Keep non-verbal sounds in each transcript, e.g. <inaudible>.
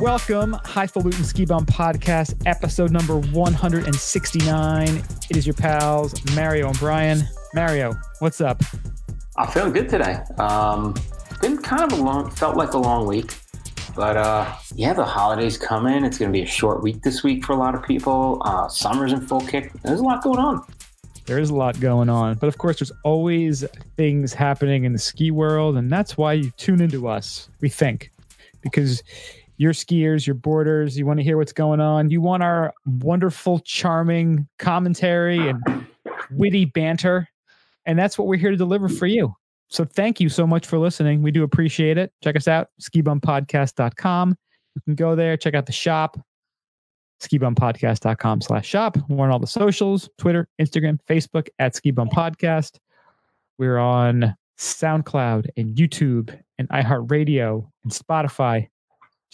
Welcome, Highfalutin Ski Bum Podcast, episode number 169. It is your pals, Mario and Brian. Mario, what's up? I'm feeling good today. Um, been kind of a long, felt like a long week, but uh, yeah, the holidays come in. It's going to be a short week this week for a lot of people. Uh, summer's in full kick. There's a lot going on. There is a lot going on, but of course, there's always things happening in the ski world, and that's why you tune into us. We think because you're skiers, you're boarders, you want to hear what's going on. You want our wonderful, charming commentary and witty banter. And that's what we're here to deliver for you. So thank you so much for listening. We do appreciate it. Check us out, skibumpodcast.com. You can go there, check out the shop, skibumpodcast.com slash shop. We're on all the socials, Twitter, Instagram, Facebook at Skibum Podcast. We're on SoundCloud and YouTube and iHeartRadio and Spotify.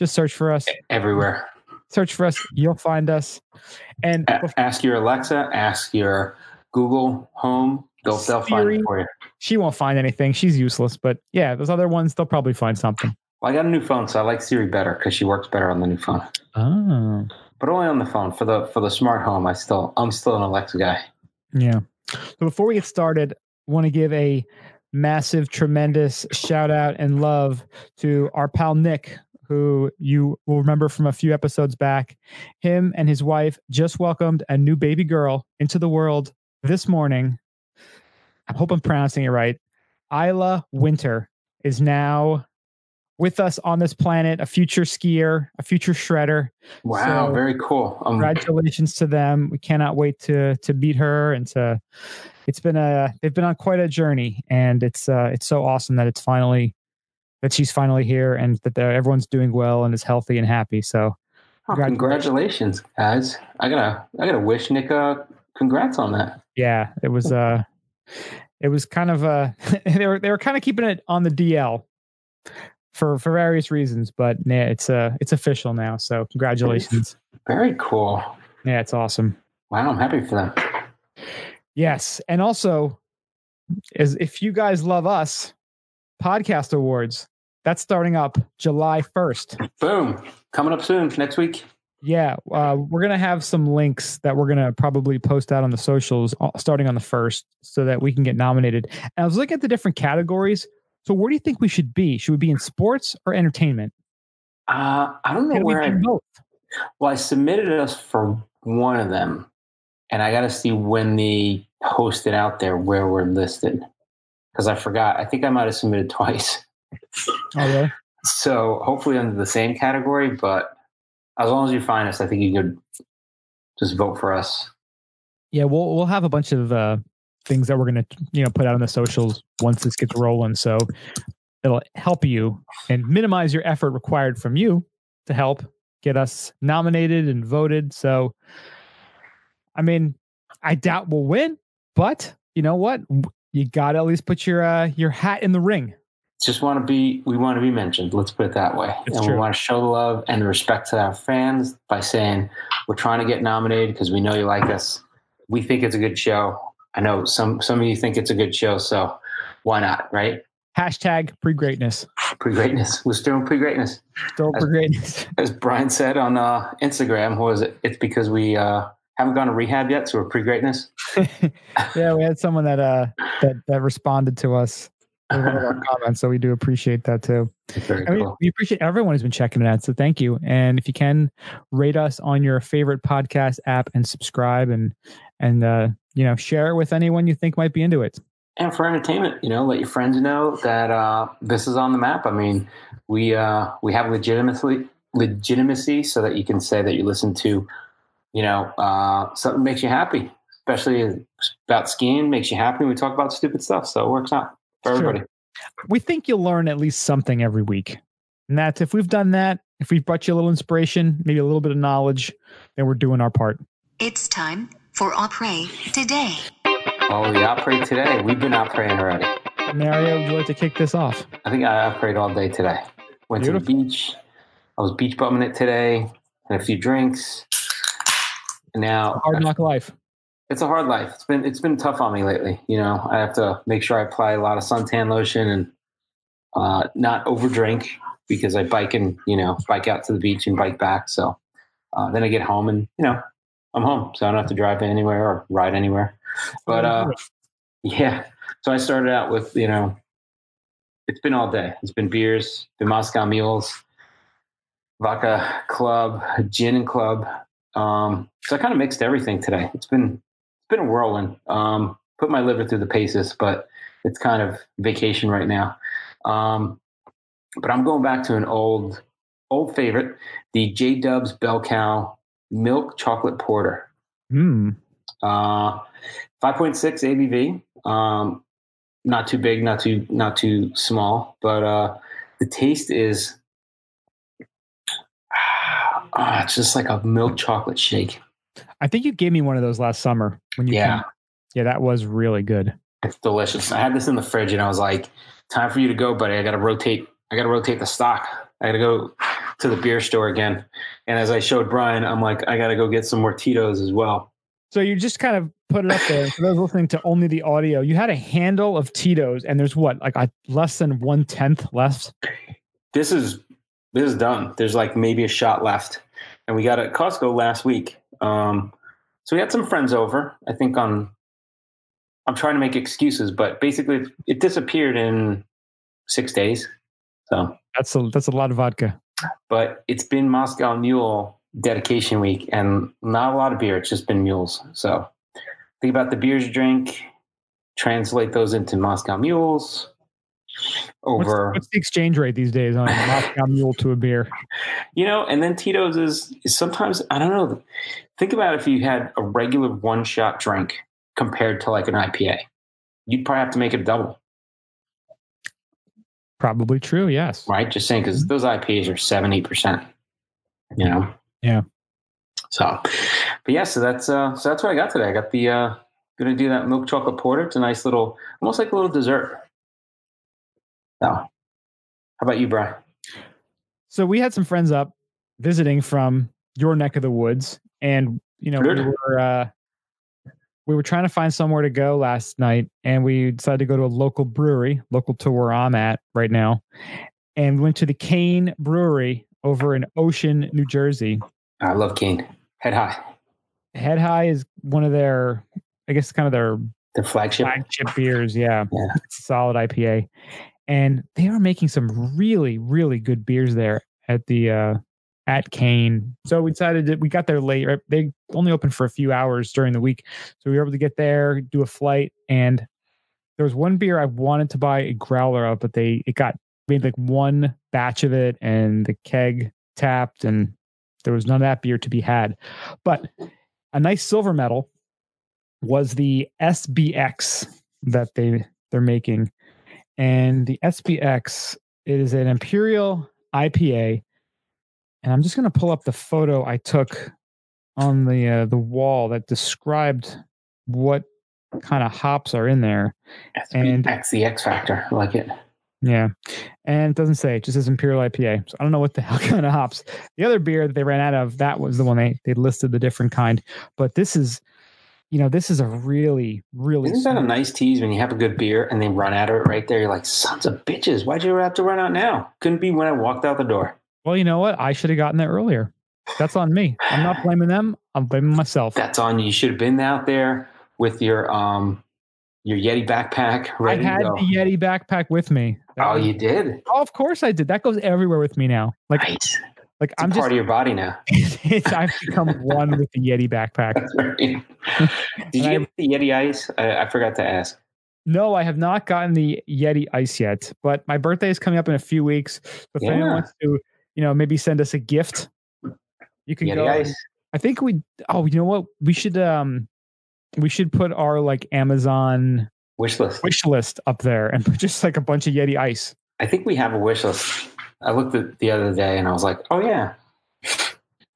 Just search for us. Everywhere. Search for us. You'll find us. And A- ask your Alexa, ask your Google Home. They'll, they'll find it for you. she won't find anything. She's useless. But yeah, those other ones, they'll probably find something. Well, I got a new phone, so I like Siri better because she works better on the new phone. Oh. But only on the phone. For the for the smart home, I still I'm still an Alexa guy. Yeah. So before we get started, I want to give a massive, tremendous shout out and love to our pal Nick, who you will remember from a few episodes back. Him and his wife just welcomed a new baby girl into the world this morning. I hope I'm pronouncing it right. Isla Winter is now with us on this planet, a future skier, a future shredder. Wow, So- very cool. Um, Congratulations to them. We cannot wait to to meet her and to it's been a they've been on quite a journey and it's uh it's so awesome that it's finally that she's finally here and that everyone's doing well and is healthy and happy. So oh, congratulations, guys! I gotta I gotta wish Nick uh, congrats on that. yeah, it was uh it was kind of uh <laughs> they were they were kind of keeping it on the DL for for various reasons, but yeah, it's uh it's official now. So congratulations. Very cool. Yeah, it's awesome. Wow, I'm happy for them. Yes, and also, as if you guys love us, podcast awards that's starting up July first. Boom, coming up soon next week. Yeah, uh, we're gonna have some links that we're gonna probably post out on the socials uh, starting on the first, so that we can get nominated. And I was looking at the different categories. So where do you think we should be? Should we be in sports or entertainment? Uh, I don't know Can where I both? well I submitted us for one of them, and I got to see when they post it out there where we're listed because I forgot. I think I might have submitted twice. Oh, really? So hopefully under the same category, but as long as you find us, I think you could just vote for us. Yeah, we'll we'll have a bunch of uh, things that we're gonna you know put out on the socials once this gets rolling. So it'll help you and minimize your effort required from you to help get us nominated and voted. So, I mean, I doubt we'll win, but you know what? You got to at least put your uh, your hat in the ring. Just want to be, we want to be mentioned. Let's put it that way. It's and true. we want to show the love and the respect to our fans by saying we're trying to get nominated because we know you like us. We think it's a good show. I know some some of you think it's a good show, so why not? Right? Hashtag pre greatness. Pre greatness. We're still pre greatness. Still pre greatness. <laughs> As Brian said on uh, Instagram, was it? It's because we uh, haven't gone to rehab yet, so we're pre greatness. <laughs> yeah, we had someone that uh that that responded to us in one of our <laughs> comments, so we do appreciate that too. Very cool. we appreciate everyone who's been checking it out. So thank you. And if you can rate us on your favorite podcast app and subscribe and and uh, you know share it with anyone you think might be into it. and for entertainment, you know, let your friends know that uh, this is on the map. I mean, we uh, we have legitimacy legitimacy so that you can say that you listen to, you know, uh, something makes you happy, especially about skiing makes you happy. We talk about stupid stuff, so it works out for Sure. everybody. We think you'll learn at least something every week. And that's if we've done that, if we've brought you a little inspiration, maybe a little bit of knowledge, then we're doing our part. It's time for Après today. Oh, the opera today. We've been operating already. Mario, would you like to kick this off? I think I operated all day today. Went to the beach. I was beach bumming it today. Had a few drinks. Now Hard knock life. it's a hard life. It's been it's been tough on me lately. You know, I have to make sure I apply a lot of suntan lotion and uh, not overdrink. because I bike and you know bike out to the beach and bike back. So uh, then I get home and you know I'm home, so I don't have to drive anywhere or ride anywhere. But uh, yeah, so I started out with you know it's been all day. It's been beers, been Moscow mules, vodka club, gin and club. Um, so I kind of mixed everything today. It's been it's been a whirlwind. Um, put my liver through the paces, but it's kind of vacation right now. Um, but I'm going back to an old old favorite, the J Dubs Bell Cow Milk Chocolate Porter. Hmm. Uh, 5.6 ABV. Um, not too big, not too not too small, but uh, the taste is uh, it's just like a milk chocolate shake. I think you gave me one of those last summer when you Yeah. came. Yeah, that was really good. It's delicious. I had this in the fridge and I was like, time for you to go, buddy. I got to rotate. I got to rotate the stock. I got to go to the beer store again. And as I showed Brian, I'm like, I got to go get some more Tito's as well. So you just kind of put it up there. For those listening to only the audio, you had a handle of Tito's, and there's what, like a less than one tenth left. This is this is done. There's like maybe a shot left, and we got it at Costco last week. Um, so we had some friends over. I think on. I'm trying to make excuses, but basically it disappeared in six days. So That's a that's a lot of vodka. but it's been Moscow Mule dedication week and not a lot of beer. It's just been mules. So think about the beers you drink, translate those into Moscow Mules over, what's the exchange rate these days on <laughs> a Moscow Mule to a beer? you know, and then Tito's is, is sometimes, I don't know. Think about if you had a regular one shot drink compared to like an IPA. You'd probably have to make it a double, Probably true. Yes. right? Just saying, because those IPAs are 70%, you know? Yeah. So, but yeah, so that's uh, so that's what I got today. I got the uh, gonna do that milk chocolate porter. It's a nice little, almost like a little dessert. So, how about you, Brian? So we had some friends up visiting from your neck of the woods, and you know we were uh, we were trying to find somewhere to go last night, and we decided to go to a local brewery, local to where I'm at right now, and we went to the Kane Brewery over in Ocean, New Jersey. I love Kane. Head high, Head High is one of their, I guess, kind of their the flagship. flagship beers. Yeah. Yeah. Solid IPA. And they are making some really, really good beers there at the uh at Kane. So we decided that we got there late. Right? They only opened for a few hours during the week. So we were able to get there, do a flight, and there was one beer I wanted to buy a growler of, but they it got made like one batch of it and the keg tapped and there was none of that beer to be had. But a nice silver medal was the SBX that they they're making. And the SBX is an Imperial IPA. And I'm just going to pull up the photo I took on the uh, the wall that described what kind of hops are in there. And- X the X factor. I like it. Yeah. And it doesn't say, it just says Imperial IPA. So I don't know what the <laughs> hell kind of hops. The other beer that they ran out of, that was the one they, they listed the different kind. But this is, you know, this is a really, really Isn't that a nice tease when you have a good beer and they run out of it right there? You're like, sons of bitches. Why'd you have to run out now? Couldn't be when I walked out the door. Well, you know what? I should have gotten there earlier. That's on me. I'm not blaming them. I'm blaming myself. That's on you. You should have been out there with your um your Yeti backpack right? I ready had to go. the Yeti backpack with me. That oh, was- you did. Oh, of course I did. That goes everywhere with me now. Like, right. Like It's I'm just, part of your body now. <laughs> I've become <laughs> one with the Yeti backpack. Right. <laughs> Did you I- get the Yeti ice? I, I forgot to ask. No, I have not gotten the Yeti ice yet, but my birthday is coming up in a few weeks. So if anyone wants to, you know, maybe send us a gift, you can Yeti go. ice. I think we. Oh, you know what? We should. Um, we should put our like Amazon Wish list. wish list up there and put just like a bunch of Yeti ice. I think we have a wish list. I looked at the other day and I was like, oh yeah.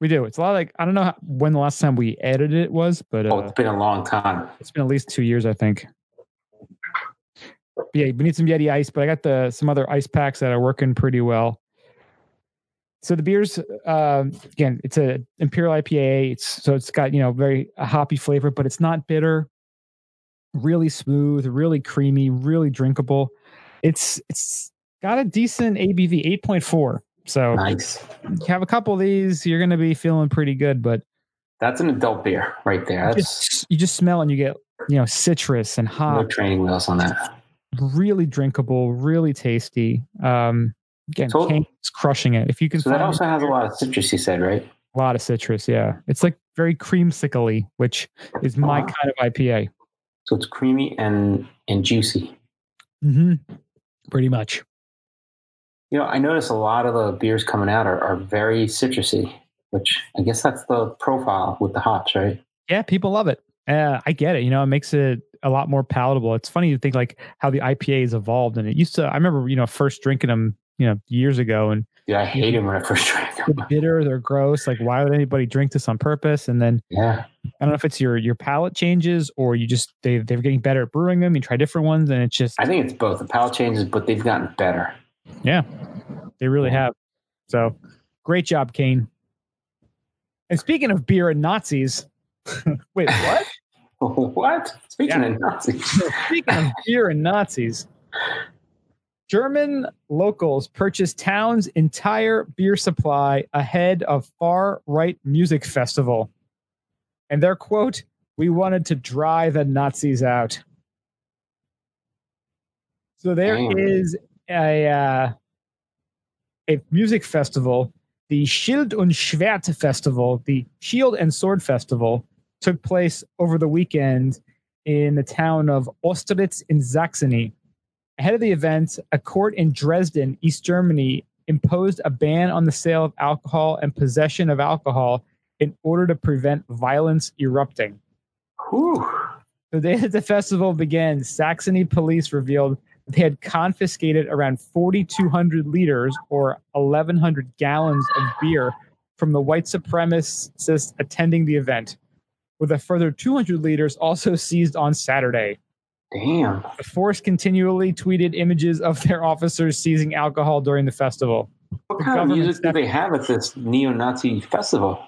We do. It's a lot like I don't know how, when the last time we edited it was, but Oh, uh, it's been a long time. it's been at least two years, I think. But yeah, we need some Yeti ice, but I got the some other ice packs that are working pretty well. So the beers, uh, again, it's a imperial IPA. It's so it's got you know very a hoppy flavor, but it's not bitter. Really smooth, really creamy, really drinkable. It's it's got a decent ABV, eight point four. So Nice. you have a couple of these, you're going to be feeling pretty good. But That's an adult beer right there. you just, you just smell and you get you know citrus and no training wheels on that. really drinkable, really tasty. Um, again, So- Kane's crushing it. If you can So that also has a lot of citrus, you said, right? a lot of citrus, yeah, it's like very creamsicle which is my Wow. kind of IPA. So it's creamy and and juicy. Mm-hmm. Pretty much. You know, I notice a lot of the beers coming out are, are very citrusy, which I guess that's the profile with the hops, right? Yeah, people love it. Uh, I get it. You know, it makes it a lot more palatable. It's funny to think like how the IPA has evolved, and it used to. I remember, you know, first drinking them, you know, years ago, and Yeah, I hate them when I first <laughs> drank they're them. bitter, they're gross. Like, why would anybody drink this on purpose? And then Yeah. I don't know if it's your your palate changes or you just they they're getting better at brewing them. You try different ones, and it's just I think it's both. The palate changes, but they've gotten better. Yeah, they really have. So great job, Kane. And speaking of beer and Nazis, <laughs> wait, what? what? Speaking of Nazis. Speaking of beer and Nazis, German locals purchased town's entire beer supply ahead of far right music festival. And their quote, we wanted to dry the Nazis out. So there Damn. is a uh, a music festival, the Schild und Schwert Festival, the Shield and Sword Festival, took place over the weekend in the town of Ostritz in Saxony. Ahead of the event, a court in Dresden, East Germany, imposed a ban on the sale of alcohol and possession of alcohol in order to prevent violence erupting. Whew. The day that the festival began, Saxony police revealed they had confiscated around 4,200 liters or 1,100 gallons of beer from the white supremacists attending the event, with a further 200 liters also seized on Saturday. Damn. The force continually tweeted images of their officers seizing alcohol during the festival. What The kind of music do they have at this neo-Nazi festival?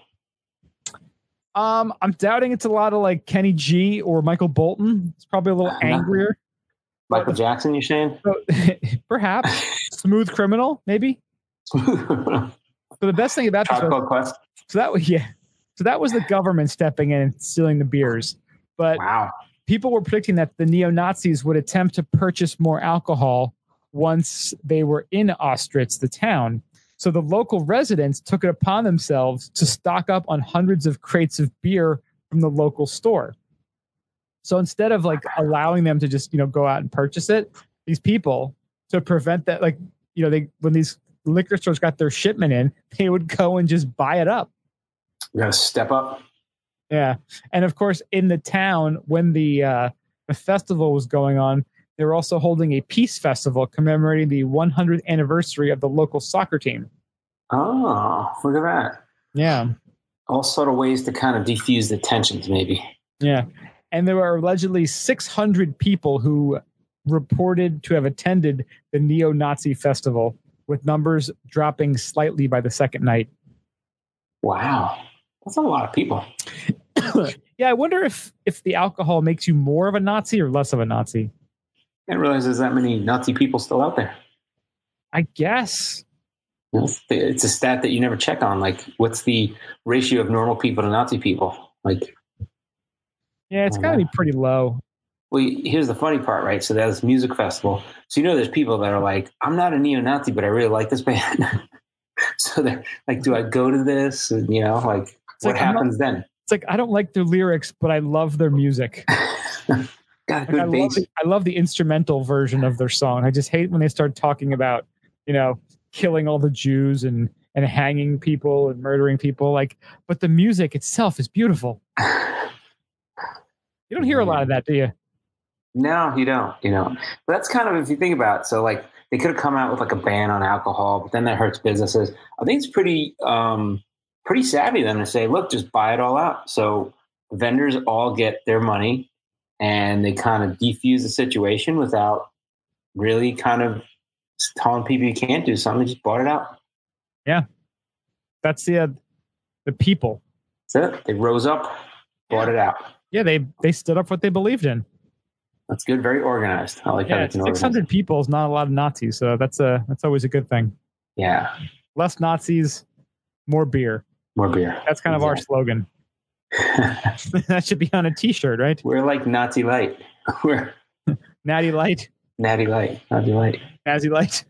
Um, I'm doubting it's a lot of like Kenny G or Michael Bolton. It's probably a little angrier. Michael Jackson, you're saying? <laughs> Perhaps smooth criminal, maybe. <laughs> So the best thing about this, was, Quest. so that was yeah, so that was the government stepping in and stealing the beers. But Wow. people were predicting that the neo Nazis would attempt to purchase more alcohol once they were in Ostritz, the town. So the local residents took it upon themselves to stock up on hundreds of crates of beer from the local store. So instead of like allowing them to just, you know, go out and purchase it, these people to prevent that, like, you know, they when these liquor stores got their shipment in, <laughs> they would go and just buy it up. You gotta step up. Yeah, and of course, in the town when the uh, the festival was going on, they were also holding a peace festival commemorating the 100th anniversary of the local soccer team. Oh, look at that. Yeah, All sort of ways to kind of defuse the tensions, maybe. yeah, and there were allegedly 600 people who reported to have attended the neo-Nazi festival, with numbers dropping slightly by the second night. Wow. That's a lot of people. <coughs> yeah, I wonder if if the alcohol makes you more of a Nazi or less of a Nazi. I didn't realize there's that many Nazi people still out there. I guess. It's it's a stat that you never check on. Like, what's the ratio of normal people to Nazi people? Like, Yeah, it's oh, got to be pretty low. well, here's the funny part, right? So there's music festival. So you know, there's people that are like, I'm not a neo-Nazi, but I really like this <laughs> band. so they're like, do I go to this? And, you know, like, what like, I'm not- happens then? It's like I don't like their lyrics, but I love their music. <laughs> Got Like, good I, love the, I love the instrumental version of their song. I just hate when they start talking about, you know, killing all the Jews and and hanging people and murdering people. Like, but the music itself is beautiful. <laughs> You don't hear a lot of that, do you? No, you don't. You know, but that's kind of if you think about. It, so like they could have come out with like a ban on alcohol, but then that hurts businesses. I think it's pretty um, pretty savvy of them to say, look, just buy it all out. So vendors all get their money, and they kind of defuse the situation without really kind of telling people you can't do something. They just bought it out. Yeah, that's the uh, the people. That's it. They rose up, bought it out. Yeah, they they stood up for what they believed in. That's good. Very organized. I like Yeah, can six hundred people is not a lot of Nazis, so that's a that's always a good thing. Yeah. less Nazis, more beer. More beer. That's kind of our slogan. <laughs> <laughs> that should be on a T-shirt, right? We're like Nazi light. <laughs> We're Natty Light, natty light. Natty light. Nazi Light,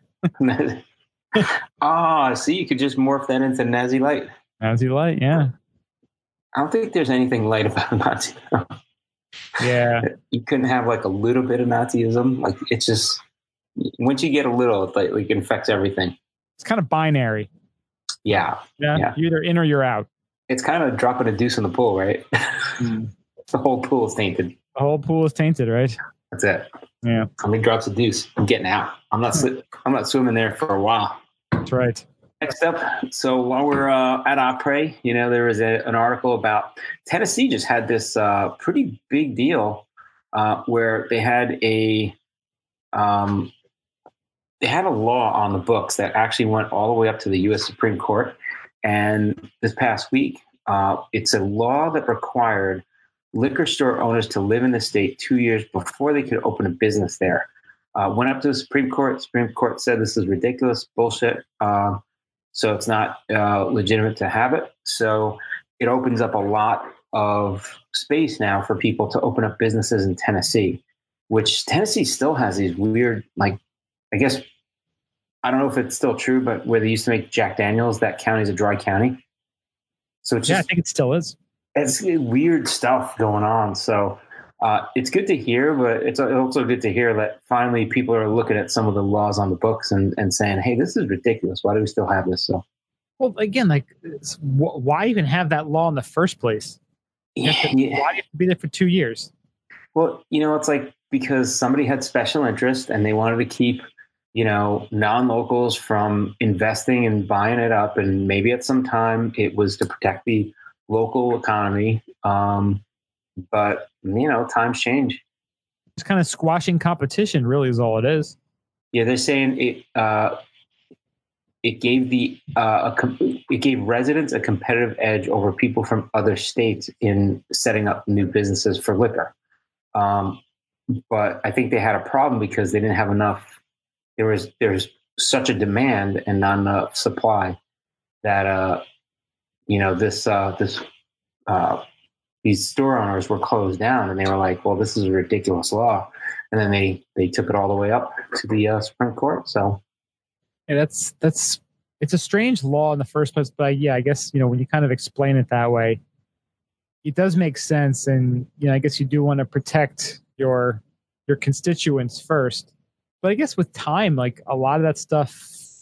Ah, see, you could just morph that into Nazi light. Nazi Light. Yeah, I don't think there's anything light about <laughs> Nazi. yeah. <laughs> you couldn't have like a little bit of Nazism. Like it's just once you get a little, it like, like infects everything. It's kind of binary. Yeah, Yeah, Yeah. you're either in or you're out. it's kind of dropping a deuce in the pool, right? Hmm. <laughs> the whole pool is tainted. The whole pool is tainted, right? That's it. Yeah, How many drops of deuce? I'm getting out. I'm not. I'm not swimming there for a while. that's right. Next up, so while we're uh, at Après, you know, there was a, an article about Tennessee just had this uh, pretty big deal uh, where they had a um, they had a law on the books that actually went all the way up to the U.S. Supreme Court, and this past week, uh, it's a law that required liquor store owners to live in the state two years before they could open a business there. Uh, went up to the Supreme Court. Supreme Court said this is ridiculous, bullshit. So it's not uh, legitimate to have it. So it opens up a lot of space now for people to open up businesses in Tennessee, which Tennessee still has these weird, like, I guess, I don't know if it's still true, but where they used to make Jack Daniels, that county's a dry county. So it's Yeah, I think it still is. it's weird stuff going on. So uh, it's good to hear, but it's also good to hear that finally people are looking at some of the laws on the books and, and saying, hey, this is ridiculous. Why do we still have this? So, Well, again, like, wh- why even have that law in the first place? Have to- yeah. Why do you have to be there for two years? Well, you know, it's like because somebody had special interest and they wanted to keep, you know, non locals from investing and buying it up. And maybe at some time it was to protect the local economy. Um, but, you know, times change. It's kind of squashing competition, really, is all it is. Yeah, they're saying it. Uh, it gave the uh, a com- it gave residents a competitive edge over people from other states in setting up new businesses for liquor. Um, but I think they had a problem because they didn't have enough. There was there was such a demand and not enough supply that uh, you know this uh, this uh, these store owners were closed down and they were like, well, this is a ridiculous law and then they they took it all the way up to the uh, Supreme Court. So Yeah, that's that's it's a strange law in the first place, but I, yeah, I guess you know when you kind of explain it that way, it does make sense, and you know I guess you do want to protect your your constituents first, but I guess with time, like a lot of that stuff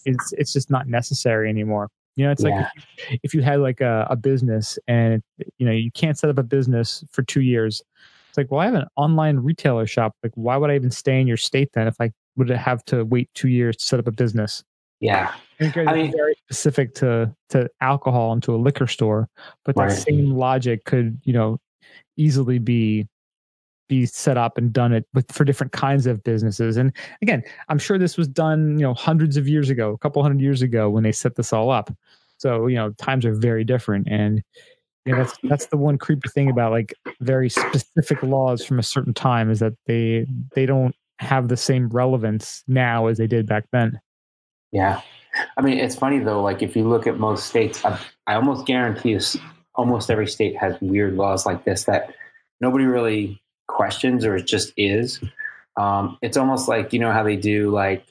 is it's just not necessary anymore. You know, it's like if, you, if you had like a, a business and you know you can't set up a business for two years. It's like, well, I have an online retailer shop. Like, why would I even stay in your state then if I would have to wait two years to set up a business? yeah, I think I mean- very specific to to alcohol and to a liquor store, but that Right. same logic could you know easily be be set up and done it with for different kinds of businesses. And again, I'm sure this was done you know hundreds of years ago, a couple hundred years ago when they set this all up. So you know times are very different, and that's that's the one creepy thing about like very specific laws from a certain time is that they they don't have the same relevance now as they did back then. yeah. I mean, it's funny though. Like if you look at most states, I, I almost guarantee you, almost every state has weird laws like this that nobody really questions or it just is. Um, it's almost like you know how they do like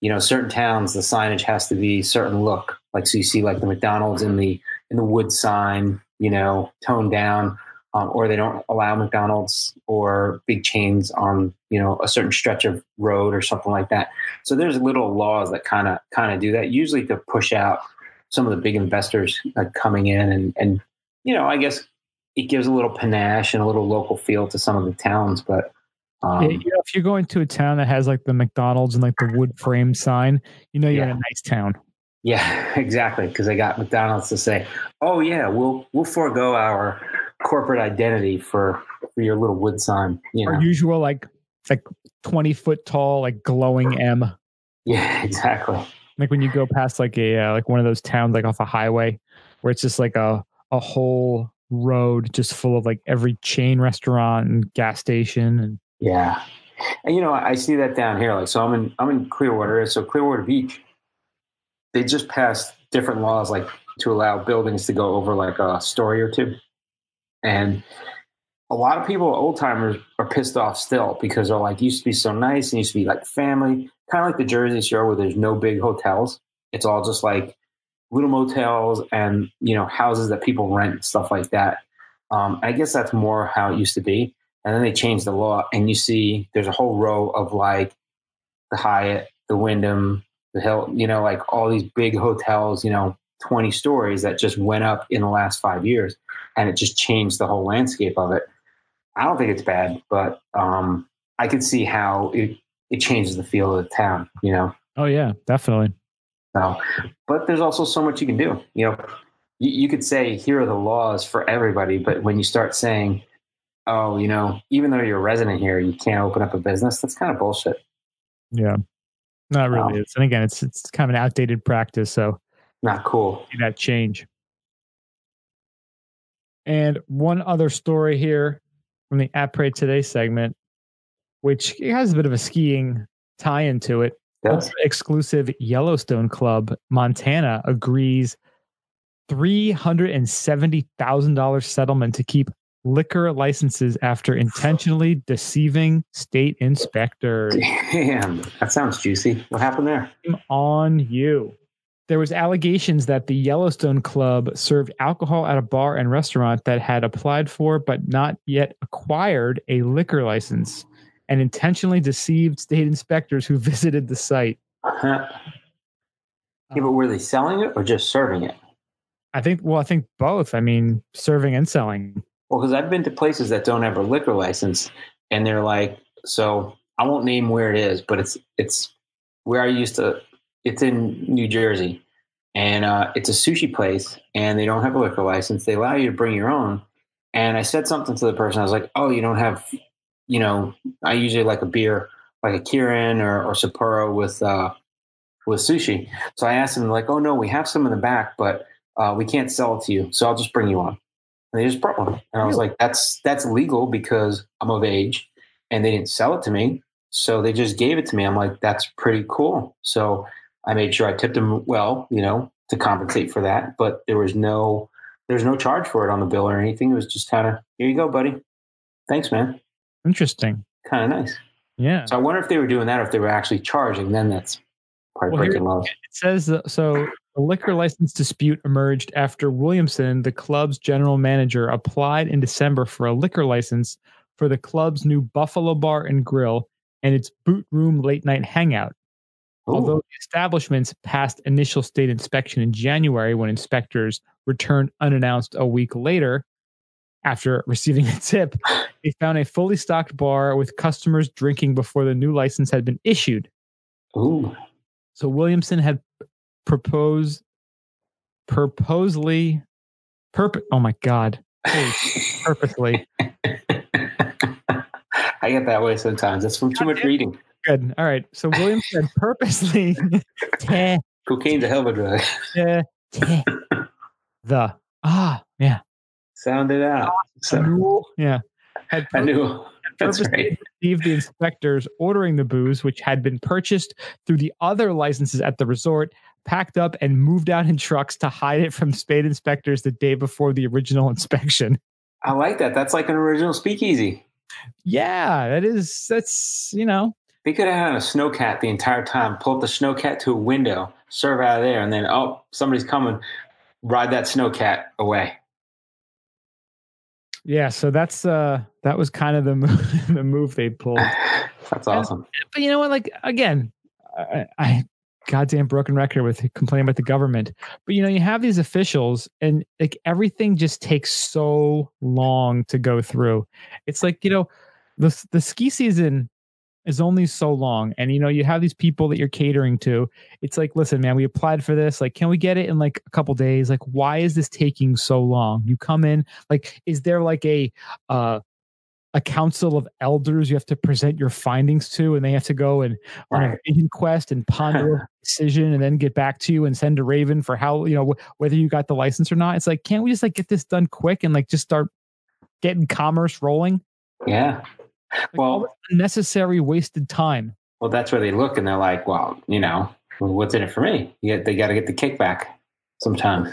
you know certain towns the signage has to be certain look like so you see like the McDonald's in the in the wood sign you know toned down um, or they don't allow McDonald's or big chains on you know a certain stretch of road or something like that. So there's little laws that kind of kind of do that usually to push out some of the big investors uh, coming in and and you know I guess it gives a little panache and a little local feel to some of the towns, but. Um, Yeah, you know, if you're going to a town that has like the McDonald's and like the wood frame sign, you know you're in a nice town. Yeah, <laughs> exactly. Because they got McDonald's to say, "Oh yeah, we'll we'll forego our corporate identity for for your little wood sign." You know? Our usual like like 20 foot tall, like glowing M. Yeah, <laughs> exactly. Like when you go past like a uh, like one of those towns like off a highway where it's just like a a whole road just full of like every chain restaurant and gas station and Yeah, and you know I see that down here. Like, so I'm in I'm in Clearwater, so Clearwater Beach. They just passed different laws like to allow buildings to go over like a story or two, and a lot of people, old timers, are pissed off still because they're like, used to be so nice and used to be like family, kind of like the Jersey Shore where there's no big hotels. It's all just like little motels and you know houses that people rent, and stuff like that. Um, I guess that's more how it used to be. And then they changed the law, and you see there's a whole row of like the Hyatt, the Wyndham, the Hill, you know, like all these big hotels, you know, 20 stories that just went up in the last five years. And it just changed the whole landscape of it. I don't think it's bad, but um, I could see how it, it changes the feel of the town, you know? Oh, yeah, definitely. So, but there's also so much you can do. You know, you, you could say, here are the laws for everybody, but when you start saying, oh, you know, even though you're a resident here, you can't open up a business, that's kind of bullshit. Yeah. Not really. Um wow. It's, and again, it's it's kind of an outdated practice. So Not cool. that change. And one other story here from the Après Today segment, which has a bit of a skiing tie into it. Yes. Exclusive Yellowstone Club, Montana, agrees $370,000 settlement to keep liquor licenses after intentionally deceiving state inspectors. Damn, that sounds juicy. What happened there? On you. There was allegations that the Yellowstone Club served alcohol at a bar and restaurant that had applied for but not yet acquired a liquor license and intentionally deceived state inspectors who <laughs> visited the site. Huh. Yeah, but were they selling it or just serving it? I think well, I think both. I mean, serving and selling. Well, because I've been to places that don't have a liquor license, and they're like, so I won't name where it is, but it's it's where I used to. It's in New Jersey, and uh, it's a sushi place, and they don't have a liquor license. They allow you to bring your own. And I said something to the person. I was like, "Oh, you don't have, you know, I usually like a beer, like a Kirin or, or Sapporo with uh, with sushi." So I asked them, like, "Oh no, we have some in the back, but uh, we can't sell it to you. So I'll just bring you one." And they just brought one, and I was like, "That's that's legal because I'm of age, and they didn't sell it to me, so they just gave it to me." I'm like, "That's pretty cool." So I made sure I tipped them well, you know, to compensate for that. But there was no there's no charge for it on the bill or anything. It was just kind of here you go, buddy. Thanks, man. Interesting. Kind of nice. Yeah. So I wonder if they were doing that or if they were actually charging. Then that's probably Well, breaking laws. It says so. A liquor license dispute emerged after Williamson, the club's general manager, applied in December for a liquor license for the club's new Buffalo Bar and Grill and its boot room late night hangout. Although the establishments passed initial state inspection in January when inspectors returned unannounced a week later after receiving a tip, <gasps> they found a fully stocked bar with customers drinking before the new license had been issued. Ooh. So Williamson had proposed purposely purp oh my god purposely <laughs> I get that way sometimes. That's from too much reading. good all right so Williamson purposely <laughs> Cocaine's a hell of a drug. the ah yeah Sound it out. So, yeah had I knew. That's right. deceived the inspectors ordering the booze, which had been purchased through the other licenses at the resort, packed up and moved out in trucks to hide it from spade inspectors the day before the original <laughs> inspection. I like that. That's like an original speakeasy. Yeah, that is that's you know They could have had a snowcat the entire time. Pull up the snowcat to a window, serve out of there, and then oh, somebody's coming. Ride that snowcat away. Yeah. So that's uh that was kind of the <laughs> move, the move they pulled. That's awesome. But you know what? Like again, I, I goddamn broken record with complaining about the government. But you know, you have these officials, and like everything just takes so long to go through. It's like you know, the the ski season is only so long, and you know, you have these people that you're catering to. It's like, listen, man, we applied for this. Like, can we get it in like a couple days? Like, why is this taking so long? You come in, like, is there like a uh a council of elders you have to present your findings to and they have to go and on a Right. vision quest and ponder <laughs> a decision and then get back to you and send a raven for how you know wh- whether you got the license or not it's like can't we just like get this done quick and like just start getting commerce rolling Yeah. Like, Well, unnecessary wasted time well, that's where they look and they're like, well, you know, what's in it for me? You get, they got to get the kickback. sometimes.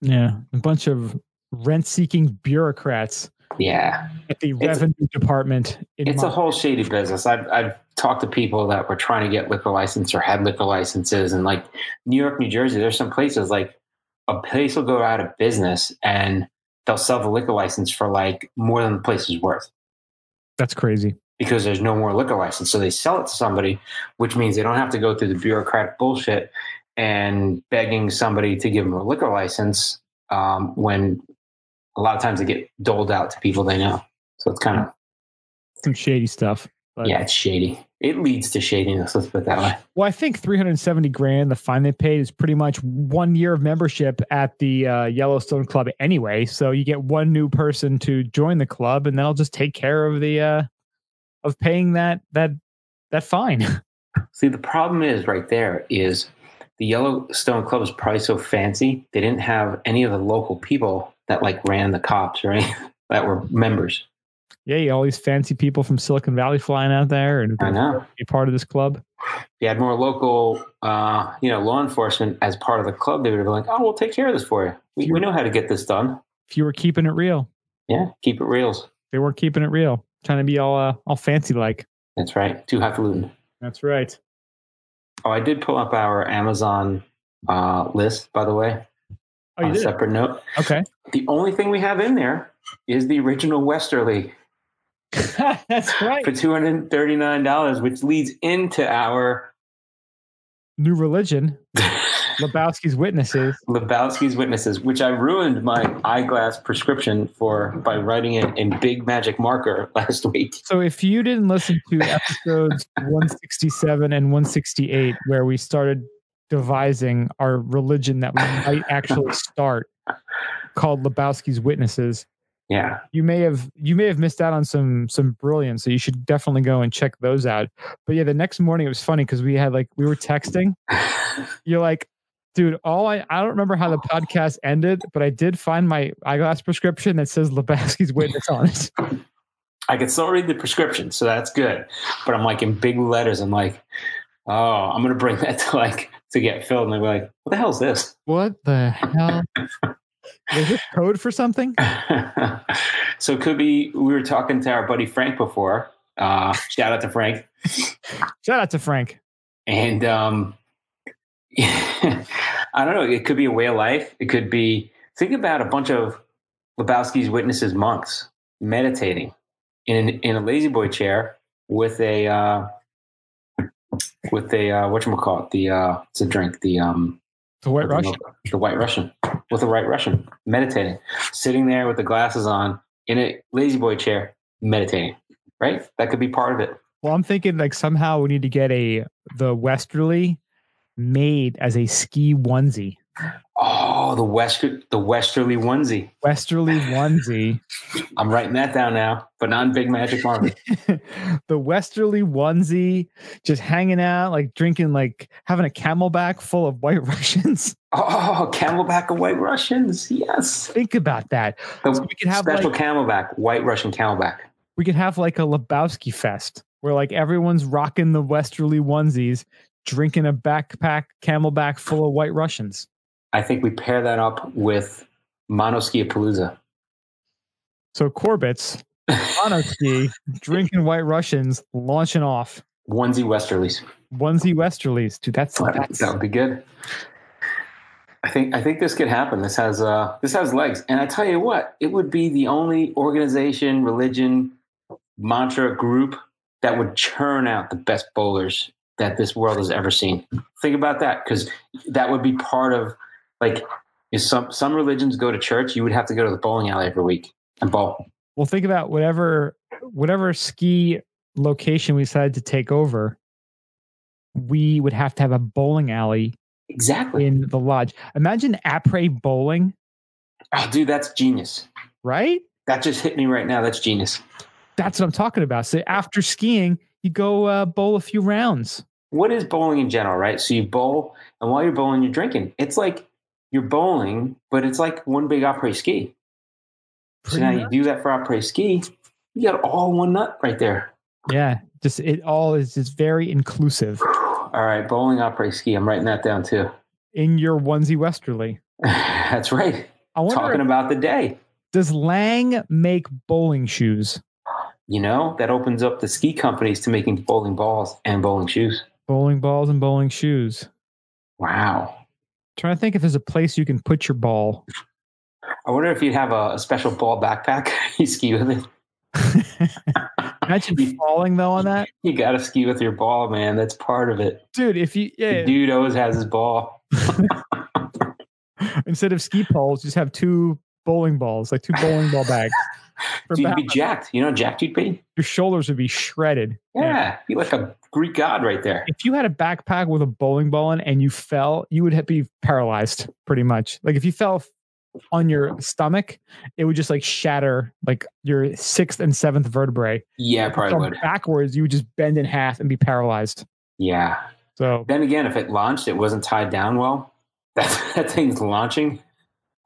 Yeah, a bunch of rent-seeking bureaucrats Yeah, at the It's- revenue department. In it's a whole shady business. I've I've talked to people that were trying to get liquor license or had liquor licenses, and like New York, New Jersey, there's some places like a place will go out of business and they'll sell the liquor license for like more than the place is worth That's crazy. because there's no more liquor license. So they sell it to somebody, which means they don't have to go through the bureaucratic bullshit and begging somebody to give them a liquor license um, when a lot of times they get doled out to people they know. So it's kind of Some shady stuff. But, yeah, it's shady. It leads to shadiness. Let's put it that way. Well, I think 370 grand, the fine they paid is pretty much one year of membership at the uh, Yellowstone Club anyway. So you get one new person to join the club, and that'll just take care of the uh, of paying that that that fine. <laughs> See, the problem is right there is the Yellowstone Club is probably so fancy. They didn't have any of the local people that like ran the cops or any <laughs> that were members. Yeah, you all these fancy people from Silicon Valley flying out there and I know. be part of this club. If you had more local, uh, you know, law enforcement as part of the club, they would have been like, "Oh, we'll take care of this for you. We, we know how to get this done. If you were keeping it real, Yeah, keep it reals. they weren't keeping it real, trying to be all uh, all fancy like. That's right. Too highfalutin. That's right. Oh, I did pull up our Amazon uh, list, by the way. Oh, you on a did? separate note. Okay. The only thing we have in there is the original Westerly. <laughs> That's right. for two hundred and thirty nine dollars, which leads into our New religion, <laughs> Lebowski's witnesses. Lebowski's Witnesses, which I ruined my eyeglass prescription for by writing it in big magic marker <laughs> last week. So if you didn't listen to episodes 167 and 168, where we started devising our religion that we might actually start, called Lebowski's Witnesses, Yeah, you may have you may have missed out on some some brilliance. So you should definitely go and check those out. But yeah, the next morning it was funny because we had like we were texting. <laughs> You're like. Dude, all I I don't remember how the podcast ended, but I did find my eyeglass prescription that says Lebowski's witness on it. I can still read the prescription, so that's good. But I'm like in big letters. I'm like, oh, I'm gonna bring that to like to get filled, and they're like, what the hell is this? What the hell? <laughs> Is this code for something? <laughs> so it could be we were talking to our buddy Frank before. Uh, shout out to Frank. <laughs> Shout out to Frank. And um, <laughs> I don't know. It could be a way of life. It could be think about a bunch of Lebowski's witnesses monks meditating in in a lazy boy chair with a uh, with a uh, what you call it the uh, it's a drink the um The White what do you Russian. know? the white Russian with a white Russian meditating sitting there with the glasses on in a lazy boy chair meditating right that could be part of it Well, I'm thinking like somehow we need to get a the Westerly made as a ski onesie. Oh the west the westerly onesie Westerly onesie. <laughs> I'm writing that down now, but not in big magic marker. <laughs> the Westerly onesie, just hanging out, like drinking, like having a camelback full of white Russians. <laughs> oh, camelback of white Russians. Yes. Think about that. The So we could have special like camelback, white Russian camelback. we could have like a Lebowski fest where like everyone's rocking the Westerly onesies, drinking a backpack camelback full of white Russians. I think we pair that up with Monoskiapalooza. So Corbett's monoski, <laughs> drinking white Russians, launching off. Onesie Westerlies. Onesie Westerlies. Dude, that's that's That would be good. I think I think this could happen. This has uh this has legs. And I tell you what, it would be the only organization, religion, mantra group that would churn out the best bowlers that this world has ever seen. Think about that because that would be part of like if some some religions go to church, you would have to go to the bowling alley every week and bowl. well think about whatever whatever ski location we decided to take over, we would have to have a bowling alley Exactly. in the lodge. Imagine après bowling, Oh, dude, that's genius. right? That just hit me right now. That's genius. That's what I'm talking about. So after skiing, you go uh, bowl a few rounds. what is bowling in general, right? So you bowl, and while you're bowling, you're drinking. It's like you're bowling, but it's like one big après ski. So Pretty now you do that for après ski, you got all one nut right there. Yeah, just it all is just very inclusive All right, bowling après ski. I'm writing that down too. in your onesie westerly. <laughs> That's right. I wonder Talking if- about the day. does Lange make bowling shoes? You know, that opens up the ski companies to making bowling balls and bowling shoes. Bowling balls and bowling shoes. Wow. Trying to think if there's a place you can put your ball. I wonder if you'd have a, a special ball backpack <laughs> you ski with it. <laughs> Imagine <laughs> falling though on that, You got to ski with your ball, man. That's part of it. dude. If you The dude always has his ball. instead of ski poles, just have two bowling balls, like two bowling ball bags. <laughs> So you'd be jacked. You know, how jacked you'd be. your shoulders would be shredded. Yeah, be like a Greek god right there. If you had a backpack with a bowling ball in and you fell, you would be paralyzed pretty much. Like if you fell on your stomach, it would just like shatter like your sixth and seventh vertebrae. Yeah, probably would. Backwards, you would just bend in half and be paralyzed. Yeah. So Then again, if it launched, it wasn't tied down well. That <laughs> that thing's launching.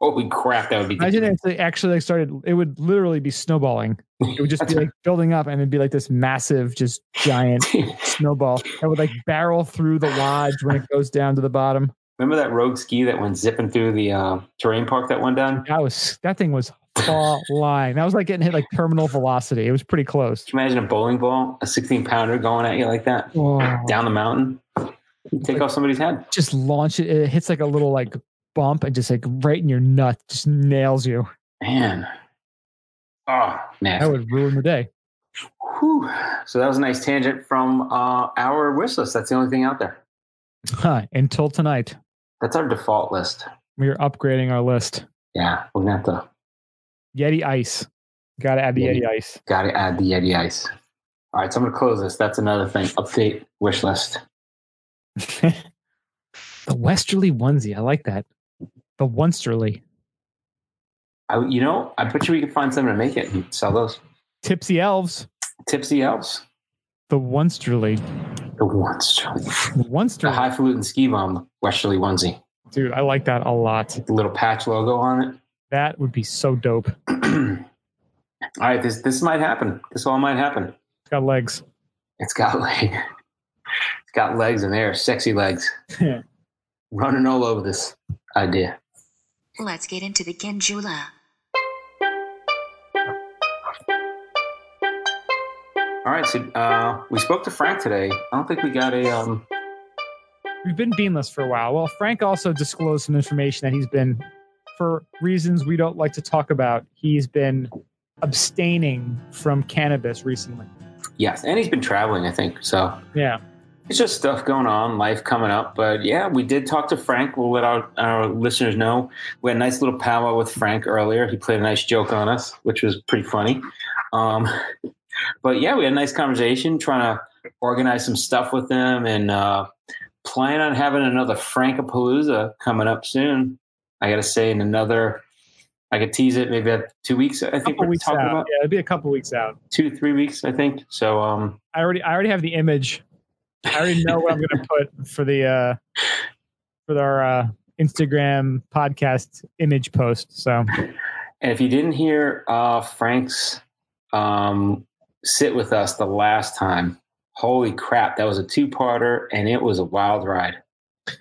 Holy crap, that would be. imagine if they actually like started, it would literally be snowballing. It would just be like building up and it'd be like this massive, just giant <laughs> snowball that would like barrel through the lodge when it goes down to the bottom. Remember that rogue ski that went zipping through the uh, terrain park that one time? That was that thing was flying. That was like getting hit like terminal velocity. It was pretty close. Can you imagine a bowling ball, a 16 pounder going at you like that Whoa. down the mountain? You take off somebody's head. Just launch it. It hits like a little like bump and just like right in your nut, just nails you. Man. Oh, nice. That would ruin the day. Whew. So that was a nice tangent from uh, our wish list. That's the only thing out there. Huh. Until tonight, That's our default list. we are upgrading our list. Yeah, we're gonna have to Yeti Ice. Got to add the Yeti. Yeti Ice. gotta add the Yeti Ice. All right, so I'm gonna close this. That's another thing. Update wish list. <laughs> the Westerly onesie. I like that. The Onsterly. I, you know, I bet you we could find someone to make it and sell those. Tipsy Elves. Tipsy Elves. The Onsterly. The ones. The The highfalutin ski bum Westerly onesie. Dude, I like that a lot. The little patch logo on it. That would be so dope. <clears throat> all right, this this might happen. This all might happen. It's got legs. It's got legs. <laughs> It's got legs in there, sexy legs, <laughs> running all over this idea. Let's get into the Genjula. All right, so uh, we spoke to Frank today. I don't think we got a um. We've been beanless for a while. Well, Frank also disclosed some information that he's been, for reasons we don't like to talk about, he's been abstaining from cannabis recently. Yes, and he's been traveling. I think so. Yeah. It's just stuff going on, life coming up. But yeah, we did talk to Frank. We'll let our, our listeners know. We had a nice little powwow with Frank earlier. He played a nice joke on us, which was pretty funny. Um, but yeah, we had a nice conversation trying to organize some stuff with them and uh, plan on having another Frankapalooza coming up soon. I got to say, in another, I could tease it maybe at two weeks. I think we're weeks talking out. about Yeah, it'd be a couple weeks out. two, three weeks, I think. So, um, I already I already have the image. I already know what I'm gonna <laughs> put for the uh for our uh Instagram podcast image post. So And if you didn't hear uh, Frank's um, sit with us the last time, holy crap, that was a two parter and it was a wild ride.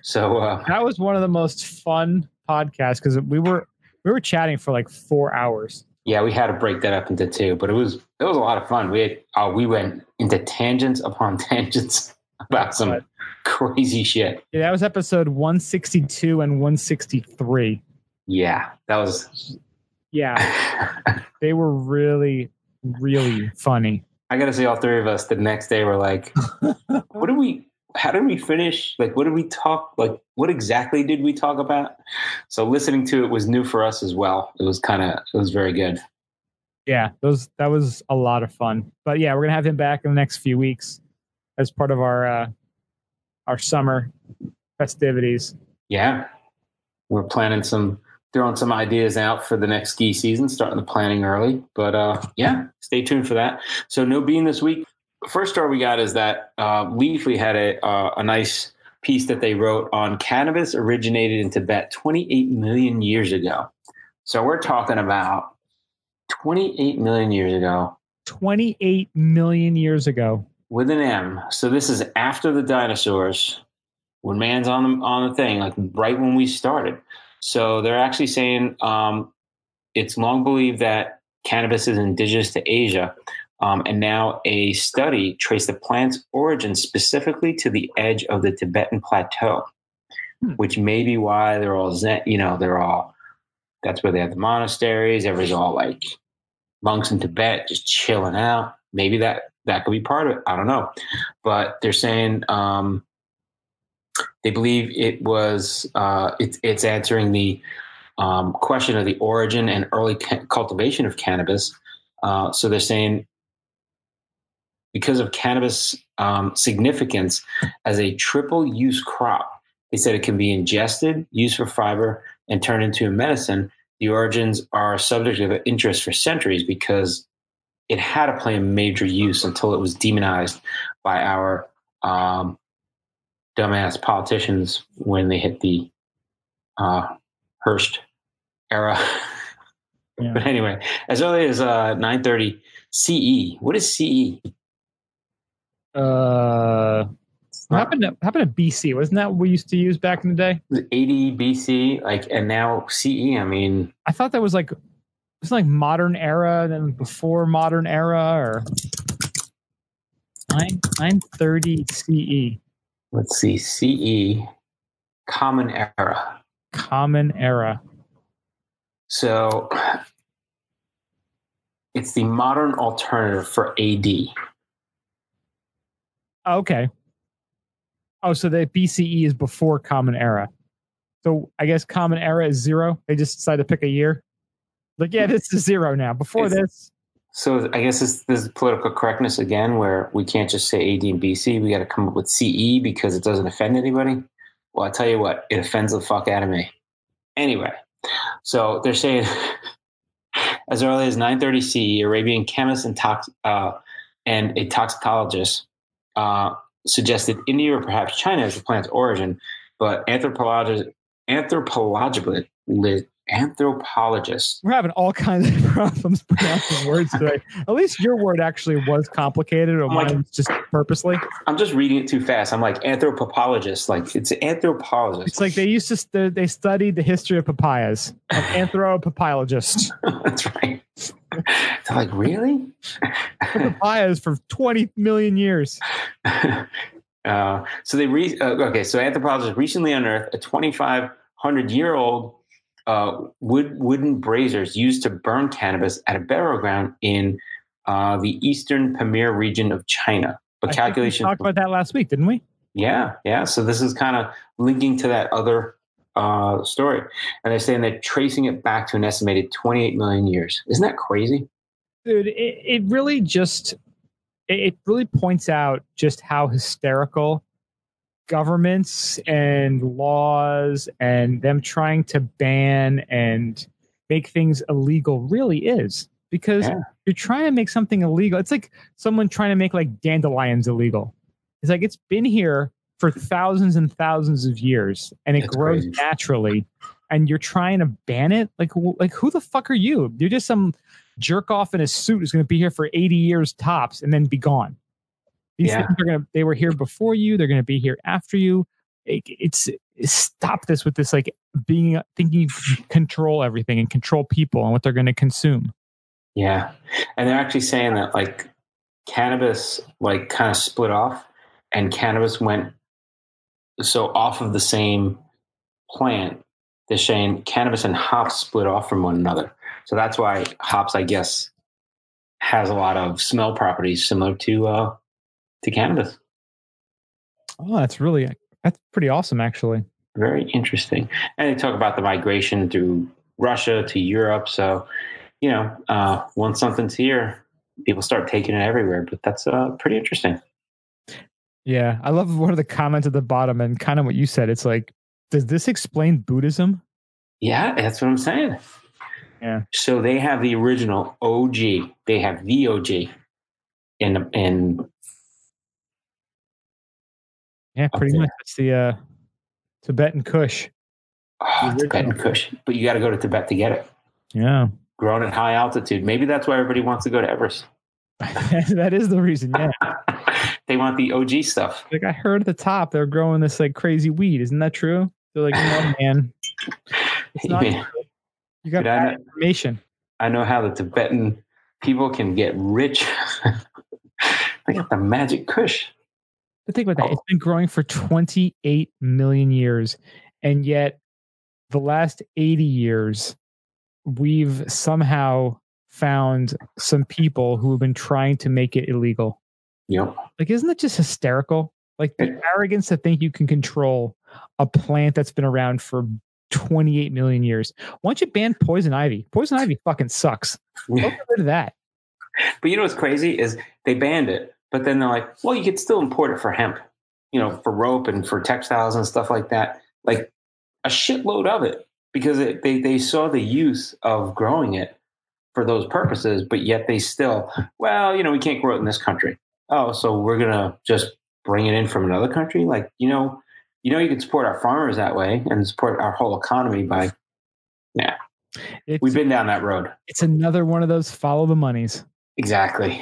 So, uh, that was one of the most fun podcasts because we were we were chatting for like four hours. yeah, we had to break that up into two, but it was it was a lot of fun. We had, uh, we went into tangents upon <laughs> tangents <laughs> about some Right. crazy shit. Yeah, that was episode 162 and 163. Yeah, that was. Yeah, <laughs> they were really, really funny. I got to say, all three of us the next day were like, <laughs> "What did we? How did we finish? Like, what did we talk? Like, what exactly did we talk about?" So listening to it was new for us as well. It was kind of it was very good. Yeah, those that was a lot of fun. But yeah, we're gonna have him back in the next few weeks as part of our uh our summer festivities. Yeah, we're planning some throwing some ideas out for the next ski season, starting the planning early. But uh, yeah, stay tuned for that. So no bean this week. First story we got is that uh, Leafly had a uh, a nice piece that they wrote on cannabis originated in Tibet 28 million years ago. So we're talking about 28 million years ago 28 million years ago. With an M. So this is after the dinosaurs, when man's on the on the thing, like right when we started. So they're actually saying um, it's long believed that cannabis is indigenous to Asia. Um, and now a study traced the plant's origin specifically to the edge of the Tibetan plateau, Hmm. which may be why they're all Zen, you know, they're all, that's where they have the monasteries. Everybody's all like monks in Tibet just chilling out. Maybe that, that could be part of it. I don't know. But they're saying, um, they believe it was, uh, it, it's answering the um, question of the origin and early ca- cultivation of cannabis. Uh, so they're saying because of cannabis um, significance as a triple use crop, they said it can be ingested, used for fiber, and turned into a medicine. The origins are subject of interest for centuries because it had to play a major use until it was demonized by our um, dumbass politicians when they hit the uh, Hearst era. <laughs> Yeah. But anyway, as early as uh, 930 CE. What is? CE? Uh, happened to happened to BC? Wasn't that what we used to use back in the day? Was 80 BC, like, and now CE. I mean, I thought that was like was like modern era, then before modern era, or nine nine thirty CE, let's see, CE, Common Era. common era. So it's the modern alternative for AD. Oh, okay. Oh, so the BCE is before Common Era. So I guess Common Era is zero. They just decided to pick a year. Like, yeah, this is zero now. Before It's- this, So I guess this, this is political correctness again, where we can't just say AD and BC. We got to come up with CE because it doesn't offend anybody. Well, I tell you what, it offends the fuck out of me. Anyway, so they're saying <laughs> as early as 930 CE, Arabian chemist and tox uh, and a toxicologist uh, suggested India or perhaps China as the plant's origin, but anthropologist anthropologist anthropologists we're having all kinds of <laughs> problems pronouncing words today. <laughs> At least your word actually was complicated, or like- mine just purposely. I'm just reading it too fast. I'm like anthropologist, like it's anthropologist. It's like they used to st- they studied the history of papayas. An <laughs> anthropopologist. That's right. They're like, really? papayas for 20 million years. uh, so they re- uh, okay. So anthropologists recently unearthed a 2,500 year old uh, wood wooden braziers used to burn cannabis at a burial ground in uh, the eastern Pamir region of China. But I think we calculation, talked about that last week, didn't we? yeah, yeah. So this is kind of linking to that other uh, story, and they're saying they're tracing it back to an estimated 28 million years. Isn't that crazy? dude it, it really just it really points out just how hysterical governments and laws and them trying to ban and make things illegal really is because Yeah. you're trying to make something illegal. It's like someone trying to make like dandelions illegal. It's like it's been here for thousands and thousands of years and it That's grows crazy. naturally and you're trying to ban it? Like like who the fuck are you? You're just some jerk off in a suit who's going to be here for 80 years tops and then be gone these Yeah. things are to they were here before you they're going to be here after you it, it's, stop this with this like being thinking you control everything and control people and what they're going to consume Yeah. And they're actually saying that like cannabis like kind of split off and cannabis went so off of the same plant. They're saying cannabis and hops split off from one another. So that's why hops, I guess, has a lot of smell properties similar to uh to cannabis. oh that's really that's pretty awesome actually Very interesting. And they talk about the migration through Russia to Europe. So, you know, uh, once something's here, people start taking it everywhere. But that's uh, pretty interesting. yeah i love <laughs> one of the comments at the bottom and kind of what you said it's like does this explain buddhism Yeah, that's what I'm saying. Yeah. So they have the original OG. They have the OG in in yeah pretty much it's the uh tibetan kush oh, Tibetan. Kush. But you got to go to Tibet to get it. yeah Grown at high altitude. Maybe that's why everybody wants to go to Everest. <laughs> that is the reason yeah <laughs> they want the OG stuff. like i heard at the top they're growing this like crazy weed isn't that true they're like no <laughs> man It's not. Yeah. You got Dude, I bad know- information. I know how the Tibetan people can get rich. they got the magic kush. Think about that. It's oh. been growing for 28 million years. And yet, the last 80 years, we've somehow found some people who have been trying to make it illegal. Yep. Like, isn't that just hysterical? Like the arrogance to think you can control a plant that's been around for 28 million years. Why don't you ban poison ivy? Poison ivy fucking sucks. <laughs> Get rid of that. But you know what's crazy is they banned it, but then they're like, well, you could still import it for hemp, you know, for rope and for textiles and stuff like that. Like a shitload of it because it, they, they saw the use of growing it for those purposes, but yet they still, well, you know, we can't grow it in this country. Oh, so we're going to just bring it in from another country? Like, you know, you know, you can support our farmers that way and support our whole economy by, It's, we've been down that road. it's another one of those follow the monies. Exactly.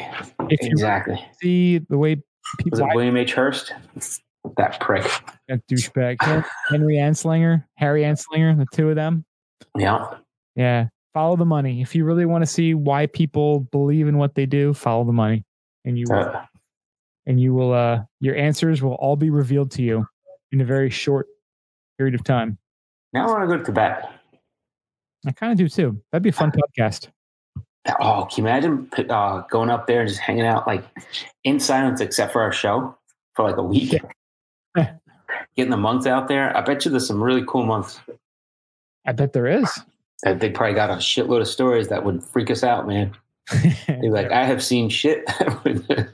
If you Exactly. see the way Was people it William H. Hearst? That prick. that douchebag Henry Anslinger, Harry Anslinger, the two of them. Yeah. Yeah, follow the money. If you really want to see why people believe in what they do, follow the money, and you will, Uh, and you will. Uh, your answers will all be revealed to you in a very short period of time. now I want to go to Tibet. I kind of do too. That'd be a fun podcast. Oh, can you imagine uh, going up there and just hanging out like in silence, except for our show for like a week? <laughs> Getting the monks out there. I bet you there's some really cool monks. I bet there is. They probably got a shitload of stories that would freak us out, man. <laughs> They're like, I have seen shit. <laughs>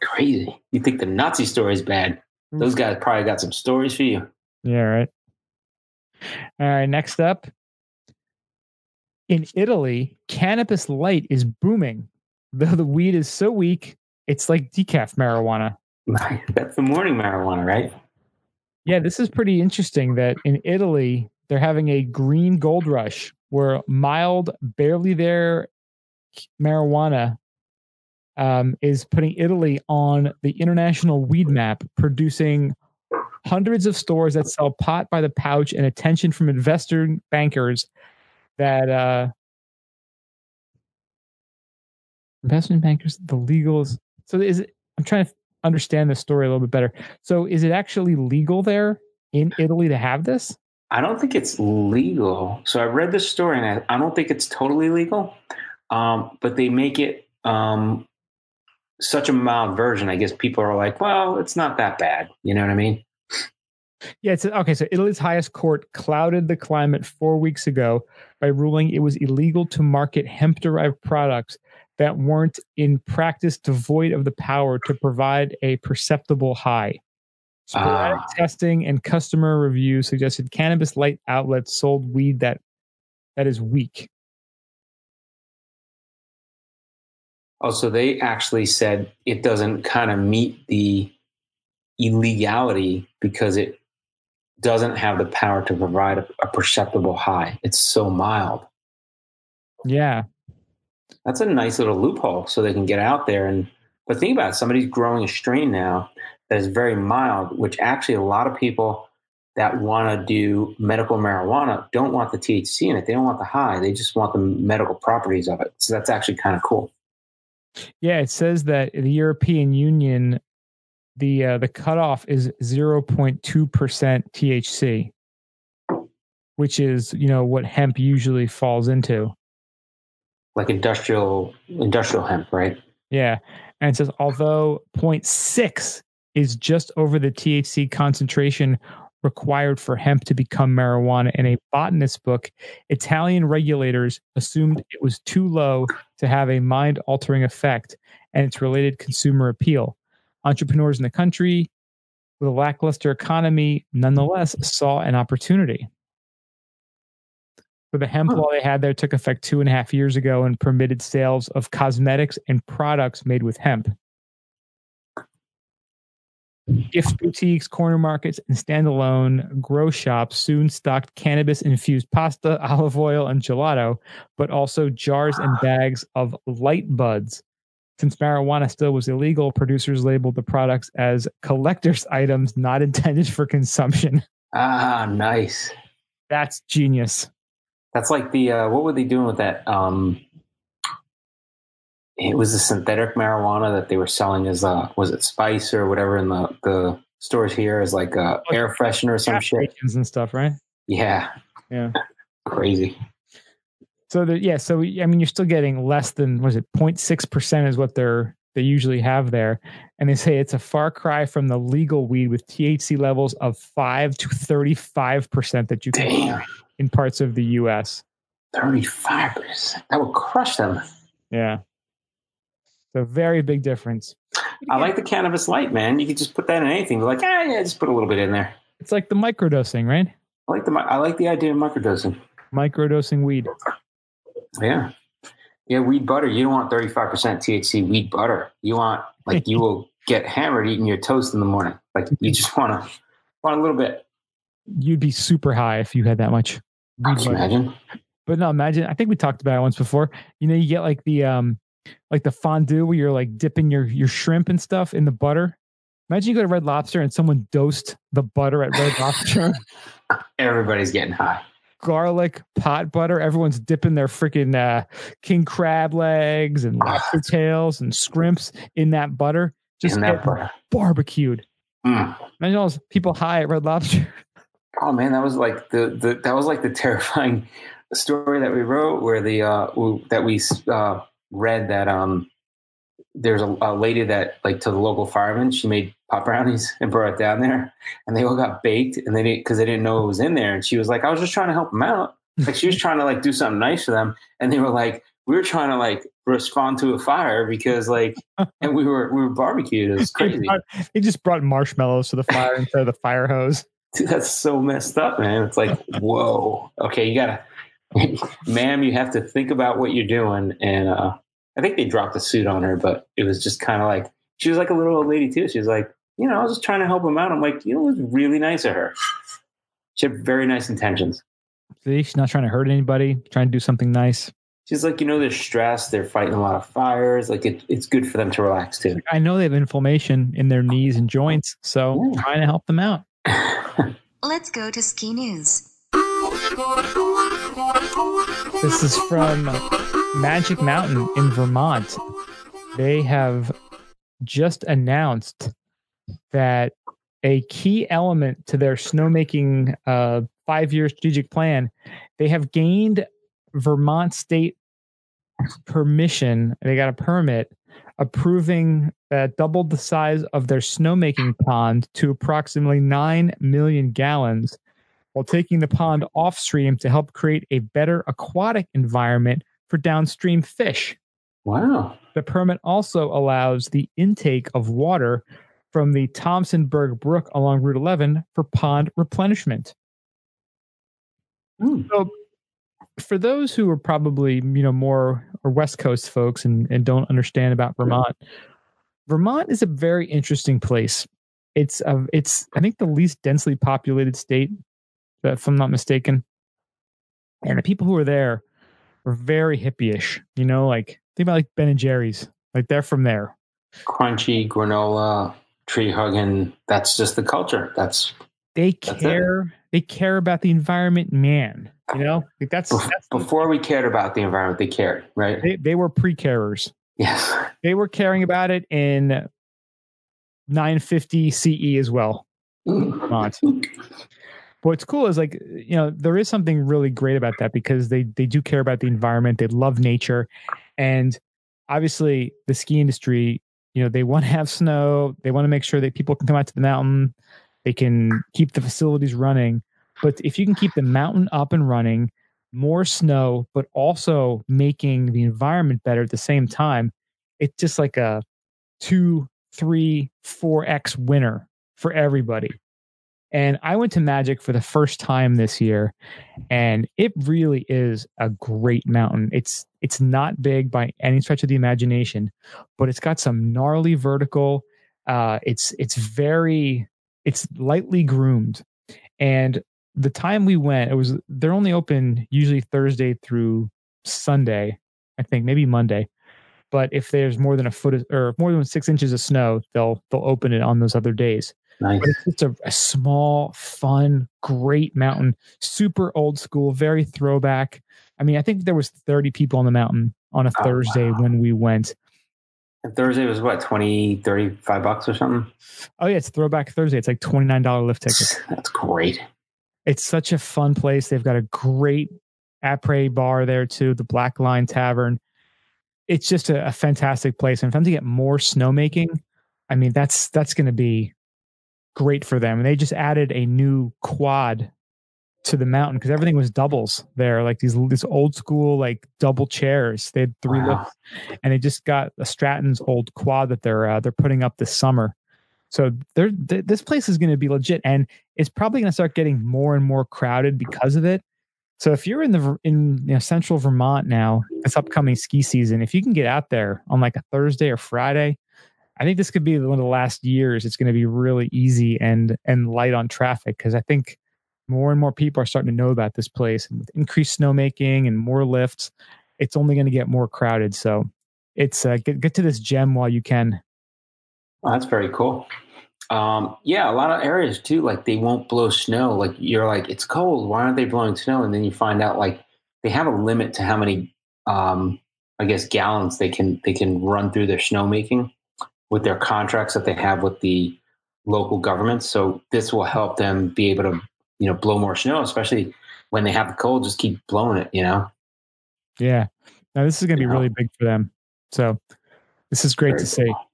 Crazy. You think the Nazi story is bad? Those guys probably got some stories for you. Yeah, right. All right, next up. In Italy, cannabis light is booming. Though the weed is so weak, it's like decaf marijuana. That's the morning marijuana, right? Yeah, this is pretty interesting that in Italy, they're having a green gold rush where mild, barely there marijuana um, is putting Italy on the international weed map, producing hundreds of stores that sell pot by the pouch and attention from investor bankers that uh, investment bankers, the legals. So is it? I'm trying to understand the story a little bit better. So is it actually legal there in Italy to have this? I don't think it's legal. So I read the story, and I, I don't think it's totally legal. Um, but they make it um, such a mild version. I guess people are like, "Well, it's not that bad." You know what I mean? Yeah, it's okay. So Italy's highest court clouded the climate four weeks ago by ruling it was illegal to market hemp derived products that weren't in practice devoid of the power to provide a perceptible high. Sporadic Ah. testing and customer reviews suggested cannabis light outlets sold weed that that is weak. Oh, so they actually said it doesn't kind of meet the illegality because it doesn't have the power to provide a, a perceptible high. It's so mild. Yeah, That's a nice little loophole so they can get out there and but think about it, somebody's growing a strain now that is very mild, which actually a lot of people that want to do medical marijuana don't want the THC in it. They don't want the high. They just want the medical properties of it. So that's actually kind of cool. yeah. It says that the European Union, the uh, the cutoff is zero point two percent THC, which is you know what hemp usually falls into. Like industrial industrial hemp, right? Yeah. And it says, although 0.6 is just over the THC concentration required for hemp to become marijuana in a botanist book, Italian regulators assumed it was too low to have a mind altering effect and its related consumer appeal. Entrepreneurs in the country with a lackluster economy nonetheless saw an opportunity. So the hemp law they had there took effect two and a half years ago and permitted sales of cosmetics and products made with hemp. Gift boutiques, corner markets, and standalone grow shops soon stocked cannabis infused pasta, <laughs> olive oil, and gelato, but also jars and ah. bags of light buds. Since marijuana still was illegal, producers labeled the products as collector's <laughs> items not intended for consumption. Ah, nice. That's genius. That's like the uh, what were they doing with that? Um, it was a synthetic marijuana that they were selling as uh, was it spice or whatever in the the stores here as like uh, air freshener or some shit. and stuff, right? Yeah, Yeah. <laughs> crazy. So the, yeah, so I mean, you're still getting less than was it 0.6 percent is what they're they usually have there, and they say it's a far cry from the legal weed with THC levels of five to 35 percent that you can Damn, in parts of the U.S. thirty five percent. That would crush them. Yeah, so very big difference. I like the cannabis light, man. You could just put that in anything. Like, ah, yeah, just put a little bit in there. It's like the microdosing, right? I like the I like the idea of microdosing. Microdosing weed. Yeah. Yeah, weed butter. You don't want 35% THC weed butter. You want like you will get hammered eating your toast in the morning. Like you just want to want a little bit. You'd be super high if you had that much. weed Can butter. imagine? But no, imagine. I think we talked about it once before. You know, you get like the um, like the fondue where you're like dipping your your shrimp and stuff in the butter. Imagine you go to Red Lobster and someone dosed the butter at Red Lobster, <laughs> Everybody's getting high. Garlic pot butter. Everyone's dipping their freaking uh, king crab legs and lobster tails and scrimps in that butter. Just that butter. barbecued. Mm. Imagine all those people high at Red Lobster. <laughs> Oh man, that was like the, the that was like the terrifying <laughs> story that we wrote where the uh that we uh read that um there's a, a lady that like to the local firemen she made pot brownies <laughs> and brought it down there and they all got baked and they didn't because they didn't know it was in there and she was like I was just trying to help them out <laughs> like she was trying to like do something nice for them and they were like we were trying to like respond to a fire because like <laughs> and we were we were barbecued it was crazy They just brought marshmallows to the fire instead of the fire hose. Dude, that's so messed up, man. It's like, whoa. Okay, you gotta, ma'am, you have to think about what you're doing. And uh, I think they dropped a suit on her, but it was just kind of like she was like a little old lady too. She was like, you know, I was just trying to help him out. I'm like, you know, it was really nice of her. She had very nice intentions. See, she's not trying to hurt anybody, trying to do something nice. She's like, you know, they're stressed. They're fighting a lot of fires. Like, it, it's good for them to relax too. I know they have inflammation in their knees and joints, so Yeah. trying to help them out. <laughs> Let's go to ski news. This is from Magic Mountain in Vermont. They have just announced that a key element to their snowmaking uh, five year strategic plan, they have gained Vermont state permission. They got a permit approving that doubled the size of their snowmaking pond to approximately 9 million gallons while taking the pond off stream to help create a better aquatic environment for downstream fish. wow. The permit also allows the intake of water from the Thompsonburg Brook along Route 11 for pond replenishment. Hmm. So, for those who are probably you know more or West Coast folks and, and don't understand about Vermont, Vermont is a very interesting place. It's a, it's I think the least densely populated state, if I'm not mistaken. And the people who were there were very hippie-ish. You know, like think about like Ben and Jerry's. Like they're from there. Crunchy, granola, tree hugging. That's just the culture. That's They That's it. care. They care about the environment, man. You know, like that's, bef- that's before we cared about the environment, they cared, right? they, they were pre-carers. Yes. they were caring about it in 950 CE as well. Mm. Vermont. But what's cool is like you know there is something really great about that because they they do care about the environment. They love nature, and obviously the ski industry. You know they want to <laughs> have snow. They want to make sure that people can come out to the mountain. They can keep the facilities running. But if you can keep the mountain up and running, more snow, but also making the environment better at the same time, it's just like a two, three, four X winner for everybody. And I went to Magic for the first time this year, and it really is a great mountain. It's it's not big by any stretch of the imagination, but it's got some gnarly vertical. Uh, it's it's very it's lightly groomed, and the time we went, it was they're only open usually Thursday through Sunday, I think maybe Monday. But if there's more than a foot of, or more than six inches of snow, they'll they'll open it on those other days. Nice. But it's just a, a small, fun, great mountain, super old school, very throwback. I mean, I think there was 30 people on the mountain on a Oh, Thursday wow. when we went. And Thursday was what, 20, 35 bucks or something? Oh yeah, it's Throwback Thursday. It's like $29 lift tickets. That's great. It's such a fun place. They've got a great après bar there too, the Black Line Tavern. It's just a, a fantastic place. And if I'm to get more snowmaking, I mean, that's that's going to be great for them. And they just added a new quad to the mountain because everything was doubles there, like these this old school like double chairs. They had three Wow. lifts, and they just got a Stratton's old quad that they're uh, they're putting up this summer. So they're, th- this place is going to be legit, and it's probably going to start getting more and more crowded because of it. So if you're in the in you know, central Vermont now, this upcoming ski season, if you can get out there on like a Thursday or Friday, I think this could be one of the last years. It's going to be really easy and and light on traffic because I think more and more people are starting to know about this place, and with increased snowmaking and more lifts, it's only going to get more crowded. So it's uh, get get to this gem while you can. Oh, that's very cool. Um, yeah, a lot of areas too, like they won't blow snow. Like you're like, it's cold. Why aren't they blowing snow? And then you find out like they have a limit to how many, um, I guess, gallons they can they can run through their snowmaking with their contracts that they have with the local governments. So this will help them be able to, you know, blow more snow, especially when they have the cold. Just keep blowing it, you know. Yeah, now this is going to be Yeah. really big for them. So this is great Very to see. cool.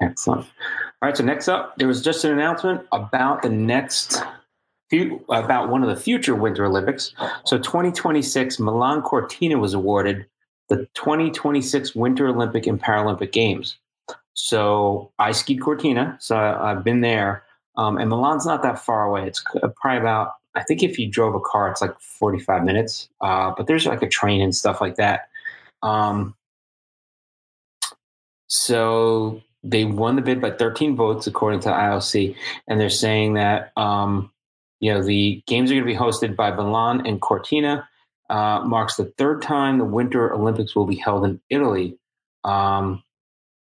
Excellent. All right. So next up, there was just an announcement about the next few about one of the future Winter Olympics. So 2026, Milan Cortina was awarded the 2026 Winter Olympic and Paralympic Games. So I skied Cortina, so I, I've been there, um, and Milan's not that far away. It's probably about I think if you drove a car, it's like 45 minutes. Uh, but there's like a train and stuff like that. Um, so they won the bid by 13 votes, according to IOC, and they're saying that um, you know the games are going to be hosted by Milan and Cortina. Uh, marks the third time the Winter Olympics will be held in Italy, um,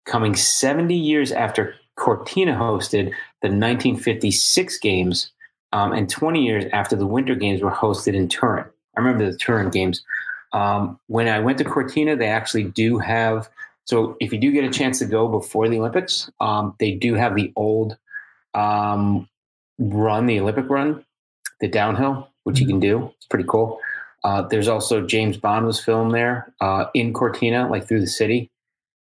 coming 70 years after Cortina hosted the 1956 games, um, and 20 years after the Winter Games were hosted in Turin. I remember the Turin games. Um, when I went to Cortina, they actually do have so if you do get a chance to go before the Olympics, um, they do have the old um, run, the Olympic run, the downhill, which you can do. It's pretty cool. Uh, there's also James Bond was filmed there uh, in Cortina, like through the city.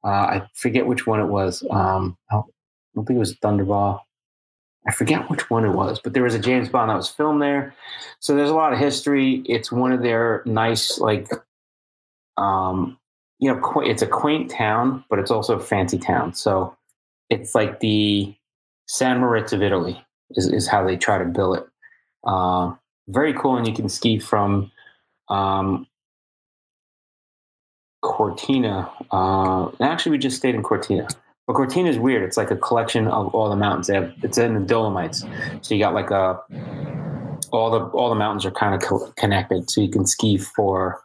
Uh, I forget which one it was. Um, I don't think it was Thunderball. I forget which one it was, but there was a James Bond that was filmed there. So there's a lot of history. It's one of their nice, like, um, you know, qu- it's a quaint town, but it's also a fancy town. So it's like the San Moritz of Italy is, is how they try to bill it. Uh, very cool, and you can ski from um, Cortina. Uh, actually, we just stayed in Cortina. But Cortina is weird. It's like a collection of all the mountains. They have, it's in the Dolomites, so you got like a all the all the mountains are kind of co- connected, so you can ski for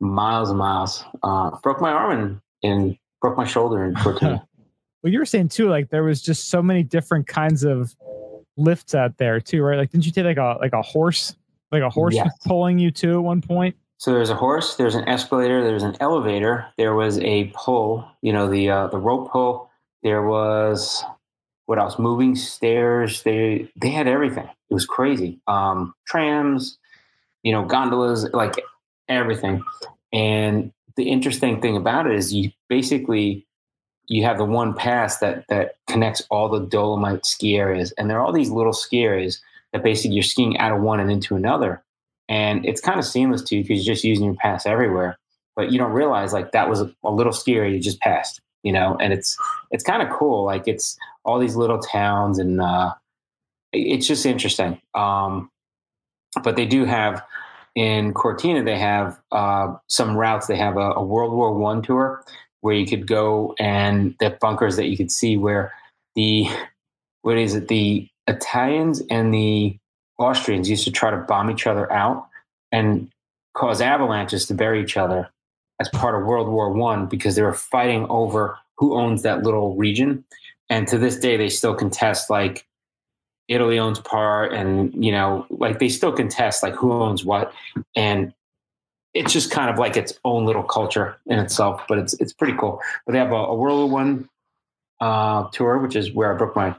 miles and miles. Uh, broke my arm and, and broke my shoulder in <laughs> Cortina. Well, you were saying too, like there was just so many different kinds of lifts out there too, right? Like, didn't you take like a like a horse, like a horse Yes. was pulling you too at one point? So there's a horse, there's an escalator, there's an elevator, there was a pull, you know, the uh, the rope pull. There was what else? Moving stairs. They they had everything. It was crazy. Um, trams, you know, gondolas, like everything. And the interesting thing about it is you basically you have the one pass that that connects all the Dolomite ski areas, and there are all these little ski areas that basically you're skiing out of one and into another. And it's kind of seamless to you because you're just using your pass everywhere. But you don't realize like that was a, a little area you just passed you know? And it's it's kind of cool like it's all these little towns and uh it's just interesting. Um but they do have in cortina they have uh some routes. They have a, a world war one tour where you could go and the bunkers that you could see where the what is it? The italians and the Austrians used to try to bomb each other out and cause avalanches to bury each other as part of World War One because they were fighting over who owns that little region. and to this day they still contest like Italy owns part, and you know, like they still contest like who owns what, and it's just kind of like its own little culture in itself. But it's it's pretty cool. But they have a, a World War One uh, tour, which is where I broke my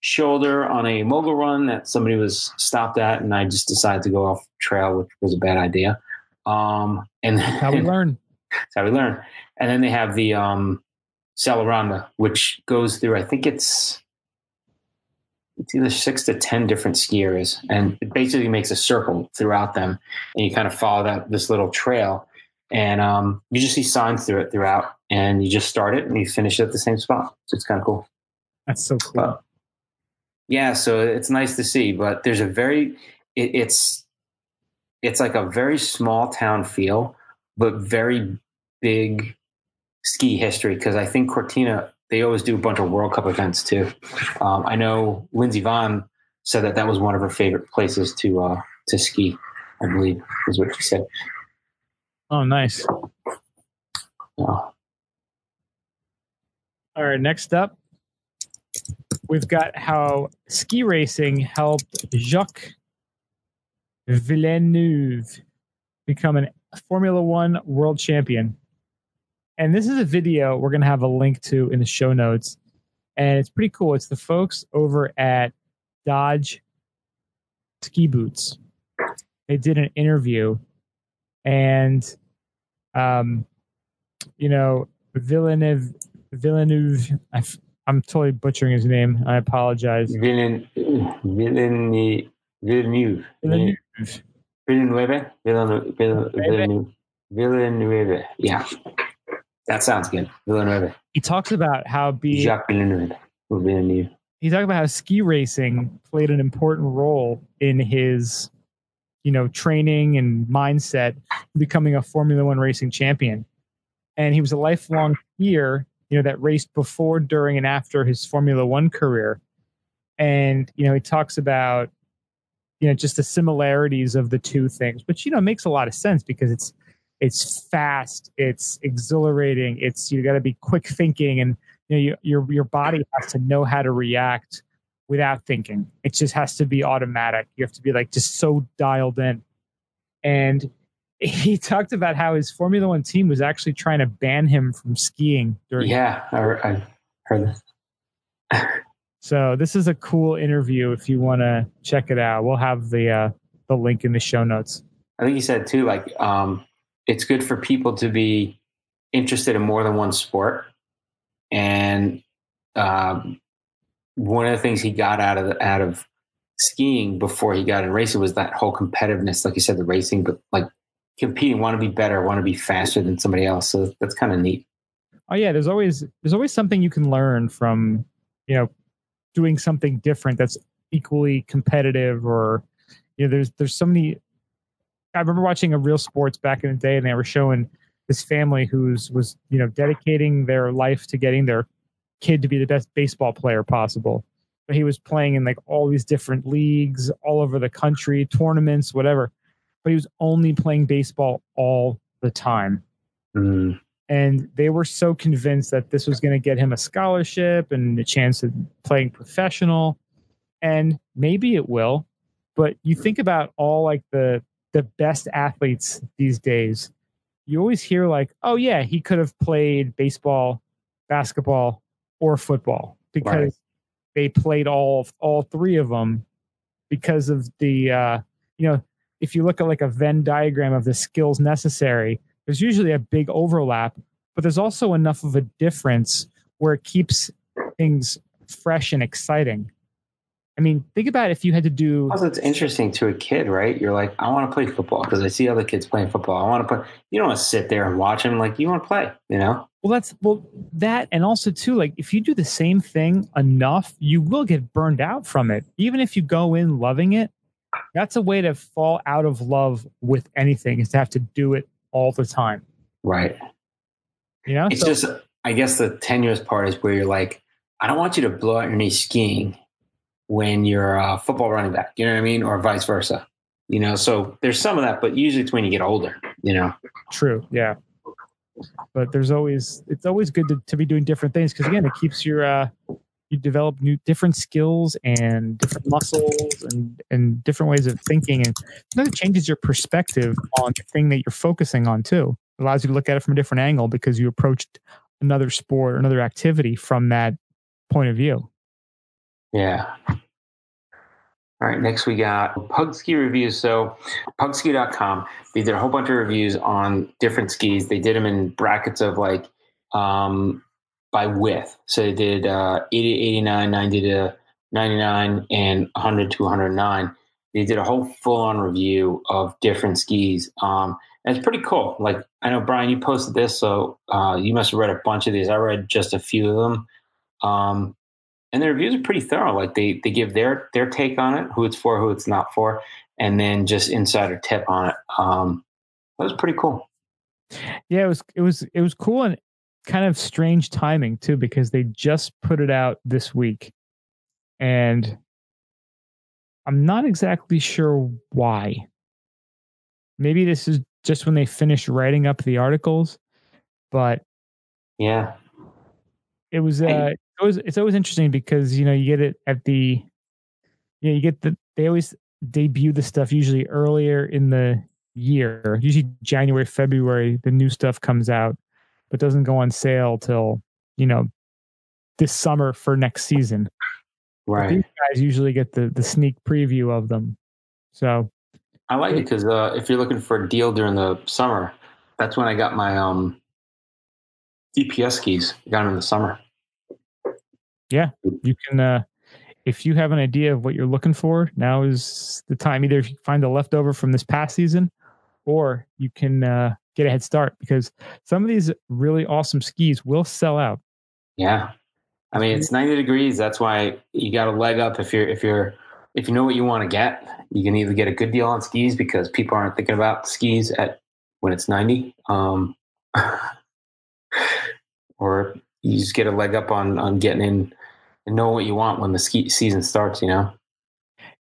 shoulder on a mogul run that somebody was stopped at, and I just decided to go off trail, which was a bad idea. Um, and That's how we learn. That's how we learn. And then they have the um, Sellaronda, which goes through, I think it's it's either six to ten different ski areas, and it basically makes a circle throughout them, and you kind of follow that this little trail, and um, you just see signs through it throughout, and you just start it and you finish it at the same spot. So it's kind of cool. That's so cool. But, yeah, so it's nice to see, but there's a very it, it's it's like a very small town feel, but very big ski history because I think Cortina they always do a bunch of World Cup events too. Um, I know Lindsey Vonn said that that was one of her favorite places to uh, to ski. I believe is what she said. Oh, nice. Yeah. All right, next up, we've got how ski racing helped Jacques Villeneuve become a Formula One world champion. And this is a video we're going to have a link to in the show notes. And it's pretty cool. It's the folks over at Dodge Ski Boots. They did an interview, and, um, you know, Villeneuve, Villeneuve, I'm totally butchering his name. I apologize. Villen, Villeneuve, Villeneuve, Villeneuve. Villeneuve, Villeneuve, Villeneuve. Yeah, that sounds good. Villeneuve, He talks about how being Jacques Villeneuve, Villeneuve. he talked about how ski racing played an important role in his you know training and mindset becoming a formula one racing champion and he was a lifelong skier you know that raced before during and after his formula one career. And you know he talks about you know just the similarities of the two things which you know makes a lot of sense because it's it's fast it's exhilarating it's you got to be quick thinking and you know you, your your body has to know how to react without thinking. It just has to be automatic. You have to be like just so dialed in. And he talked about how his formula one team was actually trying to ban him from skiing during Yeah, I, I heard that. so this is a cool interview if you want to check it out we'll have the uh the link in the show notes I think he said too, like um, it's good for people to be interested in more than one sport. And um, one of the things he got out of the, out of skiing before he got in racing was that whole competitiveness, like you said, the racing, but like competing, want to be better, want to be faster than somebody else. So that's kind of neat. oh yeah there's always there's always something you can learn from you know doing something different that's equally competitive or you know there's there's so many i remember watching a real sports back in the day and they were showing this family who's was you know dedicating their life to getting their kid to be the best baseball player possible but he was playing in like all these different leagues all over the country tournaments whatever but he was only playing baseball all the time. Mm, and they were so convinced that this was going to get him a scholarship and a chance of playing professional. And maybe it will but you think about all like the the best athletes these days. You always hear like oh yeah he could have played baseball basketball or football because Right. they played all all three of them because of the uh you know if you look at like a venn diagram of the skills necessary there's usually a big overlap but there's also enough of a difference where it keeps things fresh and exciting i mean think about if you had to do Also, it's interesting to a kid, right? You're like, I want to play football because I see other kids playing football. I want to play. You don't want to sit there and watch them. Like, you want to play, you know? Well, that's well that, and also too, like if you do the same thing enough, you will get burned out from it. Even if you go in loving it, that's a way to fall out of love with anything is to have to do it all the time. Right. You know, It's So- just, I guess the tenuous part is where you're like, I don't want you to blow out your knee skiing when you're a football running back. You know what I mean? Or vice versa. You know, so there's some of that, but usually it's when you get older, you know? true, yeah. But there's always it's always good to, to be doing different things because again, it keeps your uh you develop new different skills and different muscles and and different ways of thinking and then it changes your perspective on the thing that you're focusing on too it allows you to look at it from a different angle because you approached another sport or another activity from that point of view Yeah. All right, next we got Pugski reviews. So, pugski.com, they did a whole bunch of reviews on different skis. They did them in brackets of like um, by width. So they did uh, 80 to 89, 90 to 99, and 100 to 109. They did a whole full on review of different skis. Um, it's pretty cool. Like, I know, Brian, you posted this, so uh, you must have read a bunch of these. I read just a few of them. Um, and the reviews are pretty thorough. Like they they give their their take on it, who it's for, who it's not for, and then just insider tip on it. Um, that was pretty cool. yeah it was it was it was cool and kind of strange timing too because they just put it out this week. And i'm not exactly sure why. Maybe this is just when they finished writing up the articles but Yeah, it was uh Hey. it's always it's always interesting because you know you get it at the you know you get the they always debut the stuff usually earlier in the year usually january february the new stuff comes out but doesn't go on sale till you know this summer for next season But right. these guys usually get the the sneak preview of them so I like it because uh, if you're looking for a deal during the summer, that's when I got my um, DPS skis. I got them in the summer. Yeah, you can uh if you have an idea of what you're looking for now is the time either if you find a leftover from this past season or you can uh get a head start because some of these really awesome skis will sell out Yeah, I mean it's 90 degrees. That's why you got a leg up if you're if you're if you know what you want to get. You can either get a good deal on skis because people aren't thinking about skis at when it's 90, um, <laughs> or you just get a leg up on on getting in and know what you want when the ski season starts. You know.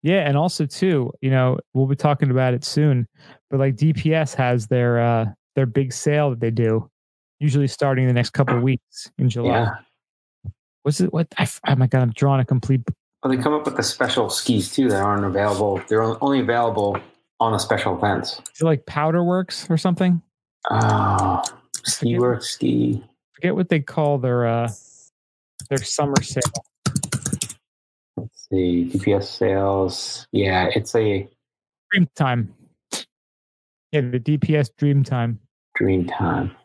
yeah and also too you know we'll be talking about it soon but like dps has their uh their big sale that they do usually starting the next couple of weeks in july Yeah. what's it what I, oh my god i'm drawing a complete Well, they come up with the special skis too that aren't available. They're only available on the special events. is it like powder works or something Oh, ski Forget- work, ski. forget what they call their uh their summer sale Let's see, DPS sales. Yeah, it's a Dream Time. Yeah, the DPS Dream Time. Dream time.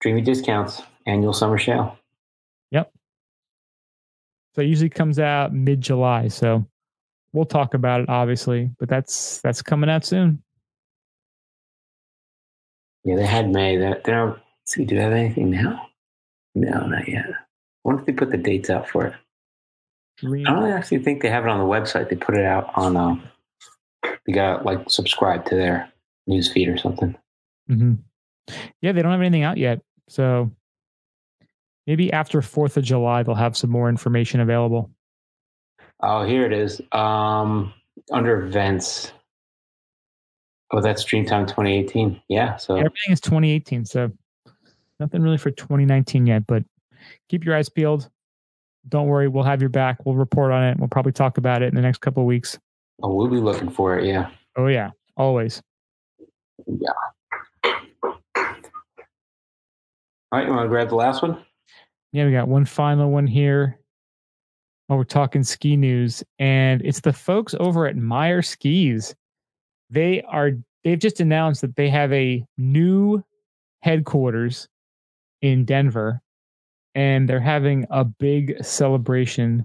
Dreamy discounts, annual summer sale. Yep. So it usually comes out mid July. So we'll talk about it obviously, but that's that's coming out soon. Yeah, they had May. They don't. see, do they have anything now? No, not yet. I wonder if they put the dates out for it. Dream I don't actually think they have it on the website. They put it out on. Uh, you got like subscribe to their news feed or something. hmm Yeah, they don't have anything out yet. So maybe after Fourth of July they'll have some more information available. Oh, here it is. Um, under events. Oh, that's Dreamtime 2018. Yeah. So Everything is 2018, so nothing really for 2019 yet. But keep your eyes peeled. Don't worry, we'll have your back. We'll report on it. We'll probably talk about it in the next couple of weeks. oh, we'll be looking for it. Yeah. Oh yeah, always. All right. You want to grab the last one? Yeah, we got one final one here. While we're talking ski news, and it's the folks over at Meier Skis. They are they've just announced that they have a new headquarters in Denver, and they're having a big celebration.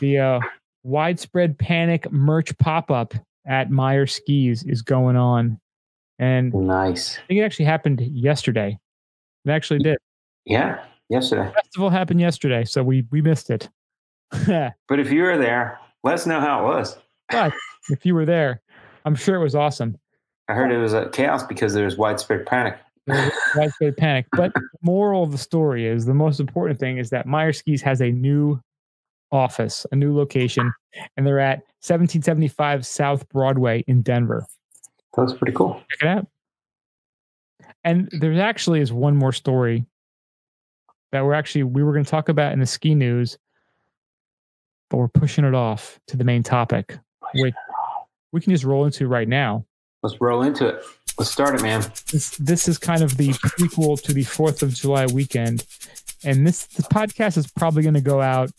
The uh, widespread panic merch pop up at Meier Skis is going on, and Nice. I think it actually happened yesterday. It actually did. Yeah. Yesterday. festival happened yesterday, so we we missed it. but <laughs> But if you were there, let us know how it was. if you were there, I'm sure it was awesome. I heard it was a chaos because there was widespread panic. Was <laughs> widespread panic. But <laughs> the moral of the story is the most important thing is that Meier Skis has a new office, a new location, and they're at 1775 South Broadway in Denver. That was pretty cool. Check it out. And there actually is one more story that we're actually we were going to talk about in the ski news, but we're pushing it off to the main topic, which we can just roll into right now. Let's roll into it. Let's start it, man. This, this is kind of the prequel to the 4th of July weekend. And this, this podcast is probably going to go out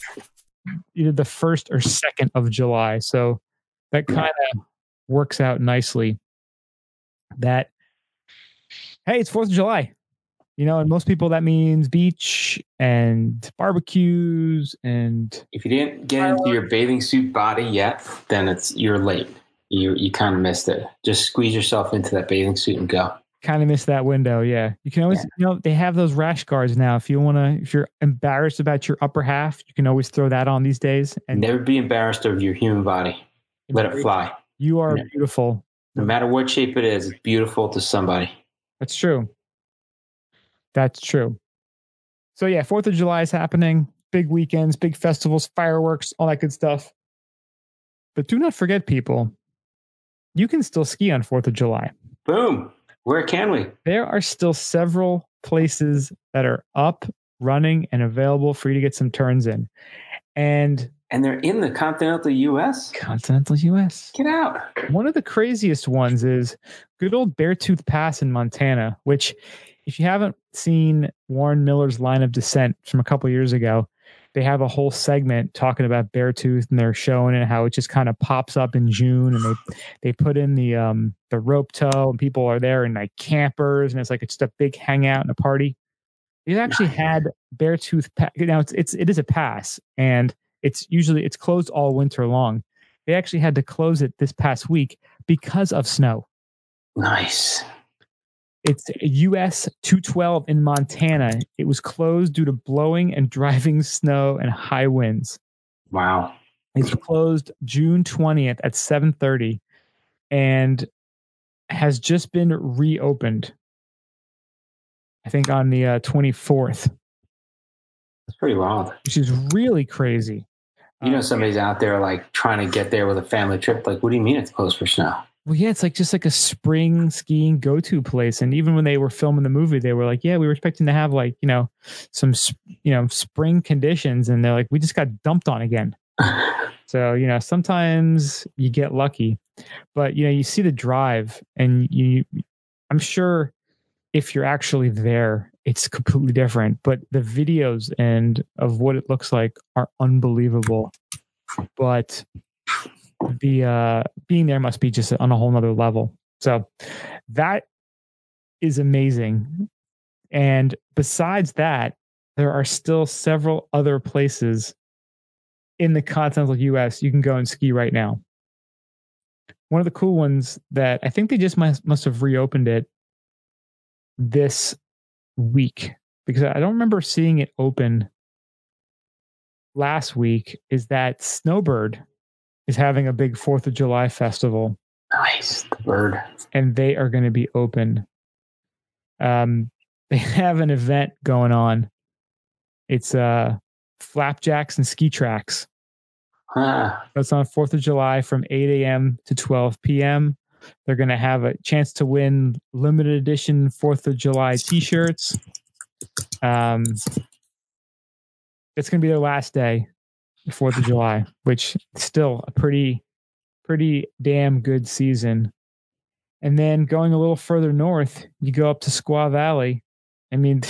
either the 1st or 2nd of July. So that kind of works out nicely. That, hey, it's 4th of July. You know, and most people that means beach and barbecues and If you didn't get into your bathing suit body yet, then it's you're late. You you kind of missed it. Just squeeze yourself into that bathing suit and go. kind of miss that window. Yeah. You can always, Yeah. you know, they have those rash guards now. If you want to, if you're embarrassed about your upper half, you can always throw that on these days. And Never be embarrassed of your human body. Let it fly. You are beautiful. No matter what shape it is, it's beautiful to somebody. That's true. That's true. So yeah, Fourth of July is happening. Big weekends, big festivals, fireworks, all that good stuff. But do not forget, people, you can still ski on Fourth of July. Boom. Where can we? There are still several places that are up, running, and available for you to get some turns in. And And they're in the continental US? continental US. Get out. One of the craziest ones is good old Beartooth Pass in Montana, which, if you haven't seen Warren Miller's line of descent from a couple years ago, they have a whole segment talking about Beartooth and they're showing it how it just kind of pops up in June and they they put in the um the rope tow and people are there in like campers and it's like it's just a big hangout and a party. It actually had Beartooth pa- now it's it's it is a pass and it's usually it's closed all winter long. They actually had to close it this past week because of snow. Nice. It's US 212 in Montana. It was closed due to blowing and <laughs> driving snow and high winds. Wow. It's closed June 20th at 7:30 and has just been reopened. I think on the uh, 24th, That's pretty wild. which is really crazy. You know, Uh, somebody's out there like trying to get there with a family trip. Like, what do you mean it's closed for snow? Well, yeah, it's like just like a spring skiing go-to place. And even when they were filming the movie, they were like, "Yeah, we were expecting to have like you know some you know spring conditions," and they're like, "We just got dumped on again." <laughs> So you know, sometimes you get lucky, but you know, you see the drive, and you, I'm sure if you're actually there, it's completely different. But the videos and of what it looks like are unbelievable. But the uh being there must be just on a whole nother level. So that is amazing. And besides that, there are still several other places in the continental US you can go and ski right now. One of the cool ones that I think they just must, must have reopened it this week because I don't remember seeing it open last week is that Snowbird is having a big 4th of July festival nice. The bird. and they are going to be open. Um, <laughs> they have an event going on. It's uh, flapjacks and ski tracks. Ah, That's on Fourth of July from 8 a.m. to 12 p.m. They're going to have a chance to win limited edition Fourth of July T-shirts. Um, it's going to be their last day, Fourth of July, which is still a pretty, pretty damn good season. And then going a little further north, you go up to Squaw Valley. I mean,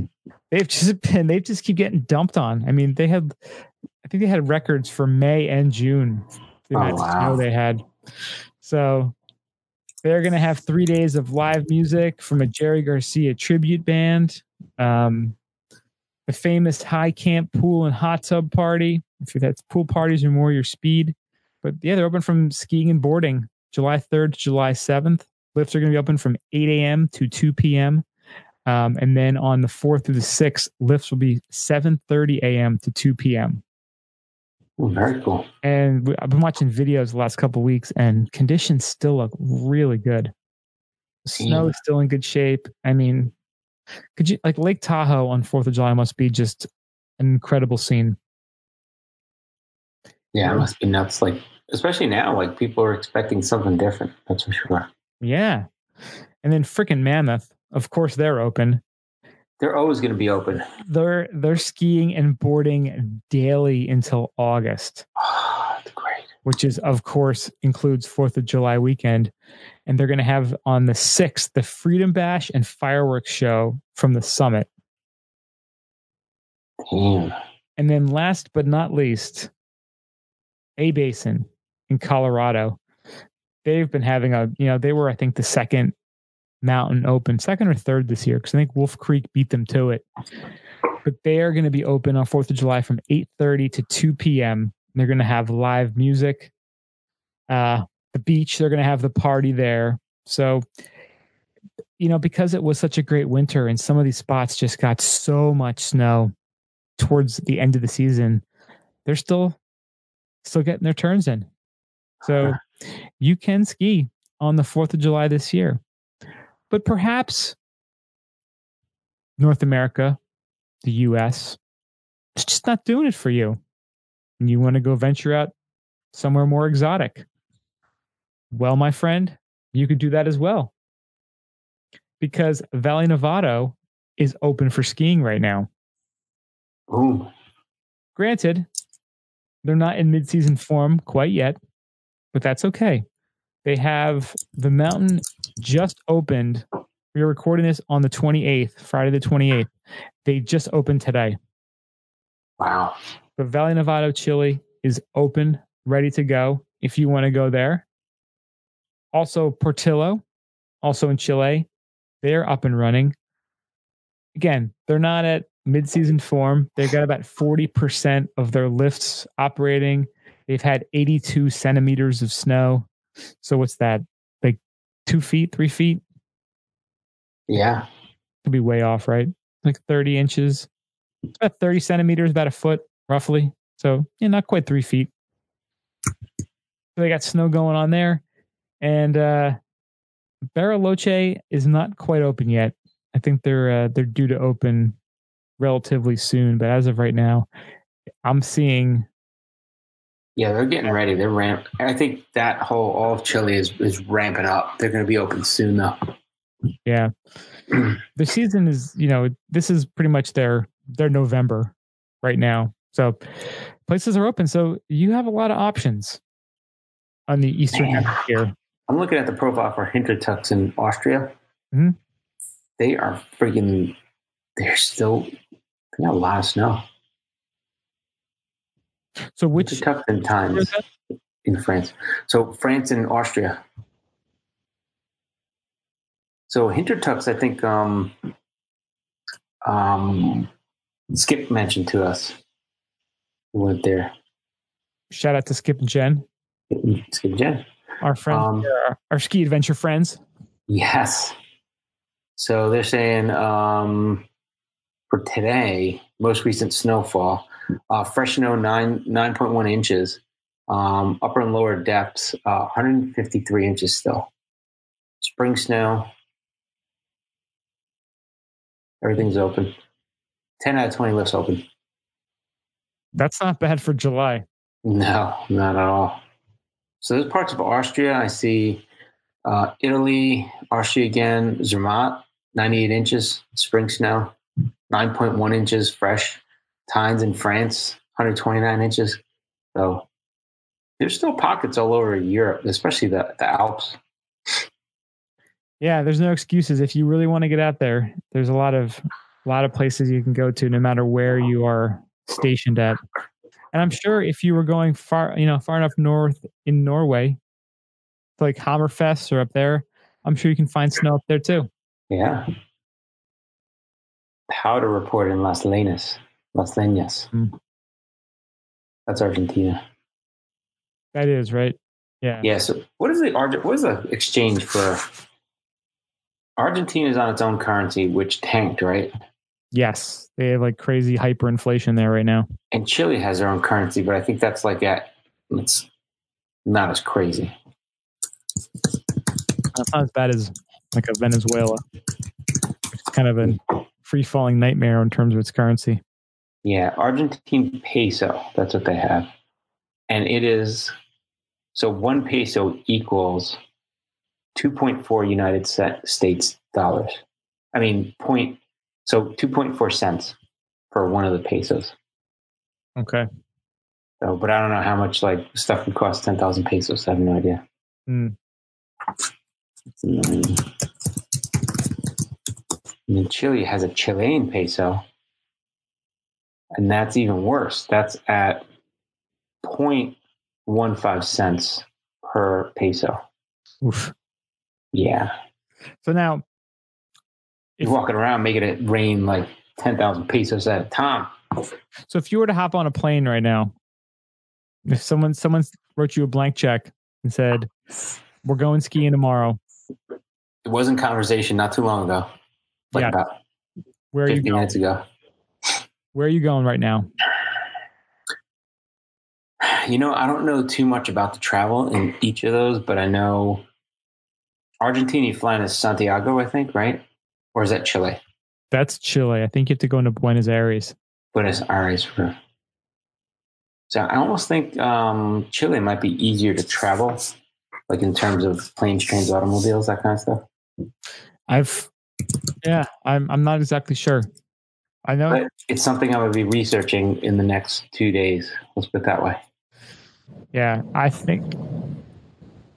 <laughs> they've just <laughs> been they just keep getting dumped on. I mean, they had I think they had records for May and June. The Oh, wow. snow they had. So they're gonna have three days of live music from a Jerry Garcia tribute band. Um, the famous high camp pool and hot tub party. If that's pool parties or more your speed. But yeah, they're open from skiing and boarding July 3rd to July 7th. Lifts are going to be open from 8 a.m. to 2 p.m. Um, and then on the 4th through the 6th, lifts will be 7.30 a.m. to 2 p.m. oh, very cool. And I've been watching videos the last couple weeks, and conditions still look really good. Snow Yeah. is still in good shape. I mean, could you like Lake Tahoe on Fourth of July must be just an incredible scene. Yeah, it must be nuts. Like, especially now, like people are expecting something different. That's for sure. Yeah, and then freaking Mammoth, of course, they're open. They're always going to be open. They're they're skiing and boarding daily until August. Oh, great. which is of course includes Fourth of July weekend, and they're going to have on the sixth the Freedom Bash and fireworks show from the summit, Damn. and then last but not least, A Basin in Colorado. They've been having a you know they were I think the second mountain open, second or third this year because I think Wolf Creek beat them to it. But they are going to be open on Fourth of July from eight thirty to two p.m. They're going to have live music. Uh, the beach, they're going to have the party there. So, you know, because it was such a great winter and some of these spots just got so much snow towards the end of the season, they're still still getting their turns in. So you can ski on the 4th of July this year. But perhaps North America, the US, it's just not doing it for you. And you want to go venture out somewhere more exotic. Well, my friend, you could do that as well. Because Valle Nevado is open for skiing right now. Boom. Granted, they're not in midseason form quite yet, but that's okay. They have the mountain just opened. We are recording this on the 28th, Friday the 28th. They just opened today. Wow. The Valle Nevado Chile is open, ready to go if you want to go there. Also, Portillo, also in Chile, they're up and running. Again, they're not at midseason form. They've got about 40% of their lifts operating. They've had 82 centimeters of snow. So, what's that? Like two feet, three feet? Yeah. Could be way off, right? Like 30 inches. It's about 30 centimeters, about a foot roughly. So, yeah, not quite three feet. So they got snow going on there. And uh Bariloche is not quite open yet. I think they're uh, they're due to open relatively soon, but as of right now, I'm seeing Yeah, they're getting ready. They're ramp. I think that whole all of Chile is is ramping up. They're going to be open soon, though. yeah. <clears throat> the season is, you know, this is pretty much their their November right now. So places are open. So you have a lot of options on the eastern hemisphere. I'm looking at the profile for Hintertux in Austria. Mhm. They are freaking. They're still. They got a lot of snow. So which Hintertux in Tignes in France. So France and Austria. So Hintertux, I think um, um, Skip mentioned to us. We went there. shout out to Skip and Jen, Skip Jen. our friends, Um, our, our ski adventure friends. Yes. So they're saying um, for today, most recent snowfall, uh, fresh snow nine nine point one inches, um, upper and lower depths, uh, 153 inches still. Spring snow. Everything's open. 10 out of 20 lifts open. That's not bad for July. No, not at all. So there's parts of Austria. I see uh, Italy, Austria again, Zermatt, 98 inches, spring snow, 9.1 inches fresh. Tignes in France, 129 inches. So there's still pockets all over Europe, especially the, the Alps. Yeah, there's no excuses. If you really want to get out there, there's a lot of a lot of places you can go to, no matter where you are stationed at. And I'm sure if you were going far, you know, far enough north in Norway, like Hammerfest or up there, I'm sure you can find snow up there too. Yeah. Powder report in Las Leñas. Las Leñas. Mm. That's Argentina. That is right. Yeah. Yeah. So what is the? What is the exchange for? Argentina is on its own currency, which tanked, right? Yes, they have like crazy hyperinflation there right now. And Chile has their own currency, but I think that's like at it's not as crazy. Not as bad as like a Venezuela. It's kind of a free falling nightmare in terms of its currency. Yeah, Argentine peso. That's what they have, and it is so one peso equals two point four United States dollars. I mean, point So two point four cents for one of the pesos. Okay. So, but I don't know how much like stuff would cost ten thousand pesos. I have no idea. Hmm. Mm. And then Chile has a Chilean peso, and that's even worse. That's at 0.15 cents per peso. Oof. Yeah, So now, you're walking around making it rain like ten thousand pesos at a time. so if you were to hop on a plane right now, if someone someone wrote you a blank check and said, "We're going skiing tomorrow," It was in conversation not too long ago, like Yeah. about where are you fifty going? minutes ago. Where are you going right now? You know, I don't know too much about the travel in each of those, but I know Argentina you flying to Santiago, I think, right? Or is that Chile? That's Chile. I think you have to go into Buenos Aires. Buenos Aires. So I almost think um, Chile might be easier to travel, like in terms of planes, trains, automobiles, that kind of stuff. I've, yeah, I'm I'm not exactly sure. I know. But it's something I'm going to be researching in the next two days. Let's put it that way. Yeah, I think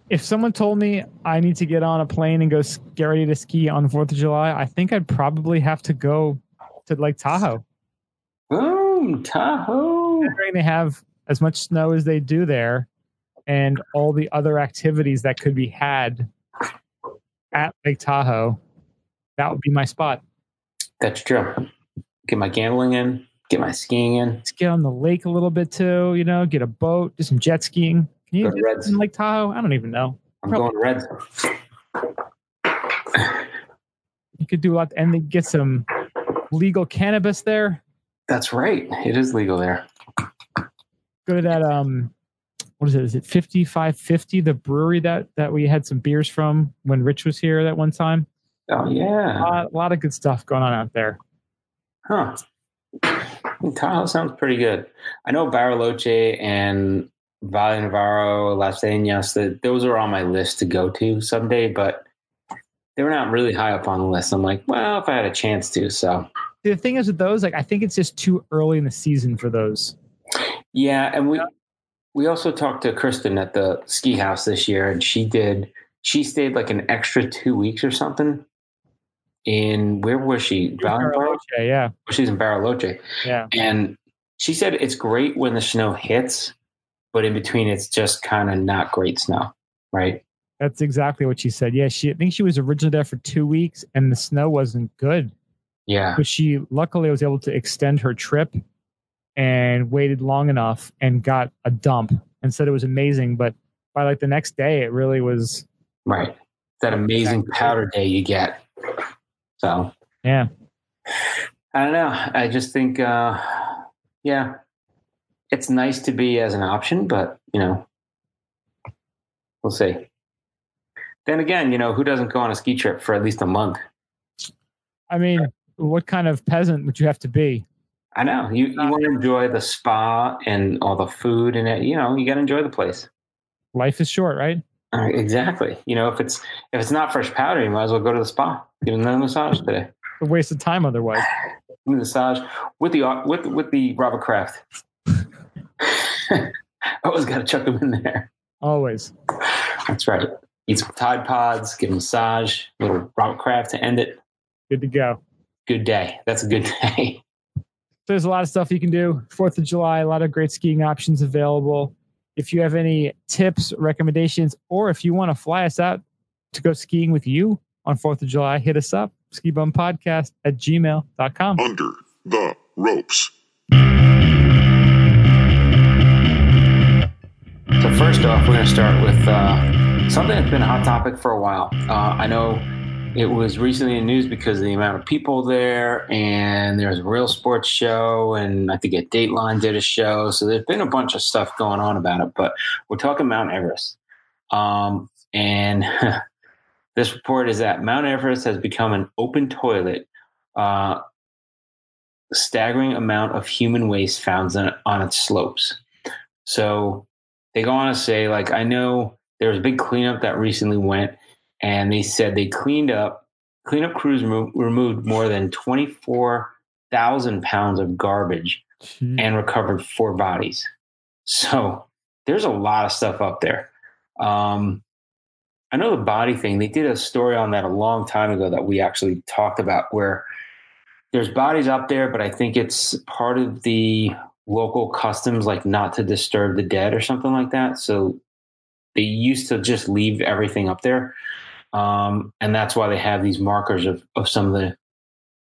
if someone told me I need to get on a plane and go get ready to ski on the Fourth of July, I think I'd probably have to go to Lake Tahoe. Boom, Tahoe. Considering they have as much snow as they do there, and all the other activities that could be had at Lake Tahoe, that would be my spot. That's true. Get my gambling in, get my skiing in. Let's get on the lake a little bit too. You know, get a boat, do some jet skiing. Can you Go to do Reds. Lake Tahoe? I don't even know. I'm Probably. going Reds. You could do a lot, and then get some legal cannabis there. That's right. It is legal there. Go to that. Um, what is it? Is it fifty five fifty? The brewery that that we had some beers from when Rich was here that one time. Oh A yeah. lot, a lot of good stuff going on out there. Huh. Tahoe sounds pretty good. I know Bariloche and Valle Navarro, Las that those are on my list to go to someday, but they were not really high up on the list. I'm like, well, if I had a chance to, so The thing is with those, like I think it's just too early in the season for those. yeah. And we we also talked to Kristen at the ski house this year, and she did. She stayed like an extra two weeks or something. In where was she? Bariloche, yeah, oh, She's in Bariloche. yeah. And she said it's great when the snow hits, but in between it's just kind of not great snow, right? That's exactly what she said. Yeah, she I think she was originally there for two weeks, and the snow wasn't good. Yeah. but she luckily was able to extend her trip and waited long enough and got a dump and said it was amazing but by like the next day it really was Right. That amazing powder day you get. So yeah I don't know. I just think, uh, yeah, it's nice to be as an option, but you know, we'll see. Then again, you know, who doesn't go on a ski trip for at least a month? i mean what kind of peasant would you have to be I know you, you want to enjoy the spa and all the food and it, you know, you got to enjoy the place. life is short right Uh, exactly. You know, if it's if it's not fresh powder, you might as well go to the spa. Get another massage today. a waste of time otherwise <sighs> a massage with the with with the Robert Kraft. <laughs> Always got to chuck them in there. always That's right. Eat some Tide Pods, give a massage, little Robert Kraft to end it. good to go Good day. That's a good <laughs> day. there's a lot of stuff you can do fourth of july a lot of great skiing options available if you have any tips recommendations or if you want to fly us out to go skiing with you on fourth of july hit us up skibumpodcast at gmail.com Under the ropes. So first off, we're going to start with uh, something that's been a hot topic for a while. Uh, I know it was recently in the news because of the amount of people there, and there was a real sports show, and I think a Dateline did a show. So there's been a bunch of stuff going on about it, but we're talking Mount Everest. Um, and <laughs> this report is that Mount Everest has become an open toilet. Uh, staggering amount of human waste found on, on its slopes. So they go on to say, like, I know there was a big cleanup that recently went, and they said they cleaned up cleanup crews remo- removed more than 24,000 pounds of garbage Gee. and recovered four bodies. So there's a lot of stuff up there. Um, I know the body thing, they did a story on that a long time ago that we actually talked about where there's bodies up there, but I think it's part of the local customs, like not to disturb the dead or something like that. So they used to just leave everything up there. Um, and that's why they have these markers of, of some of the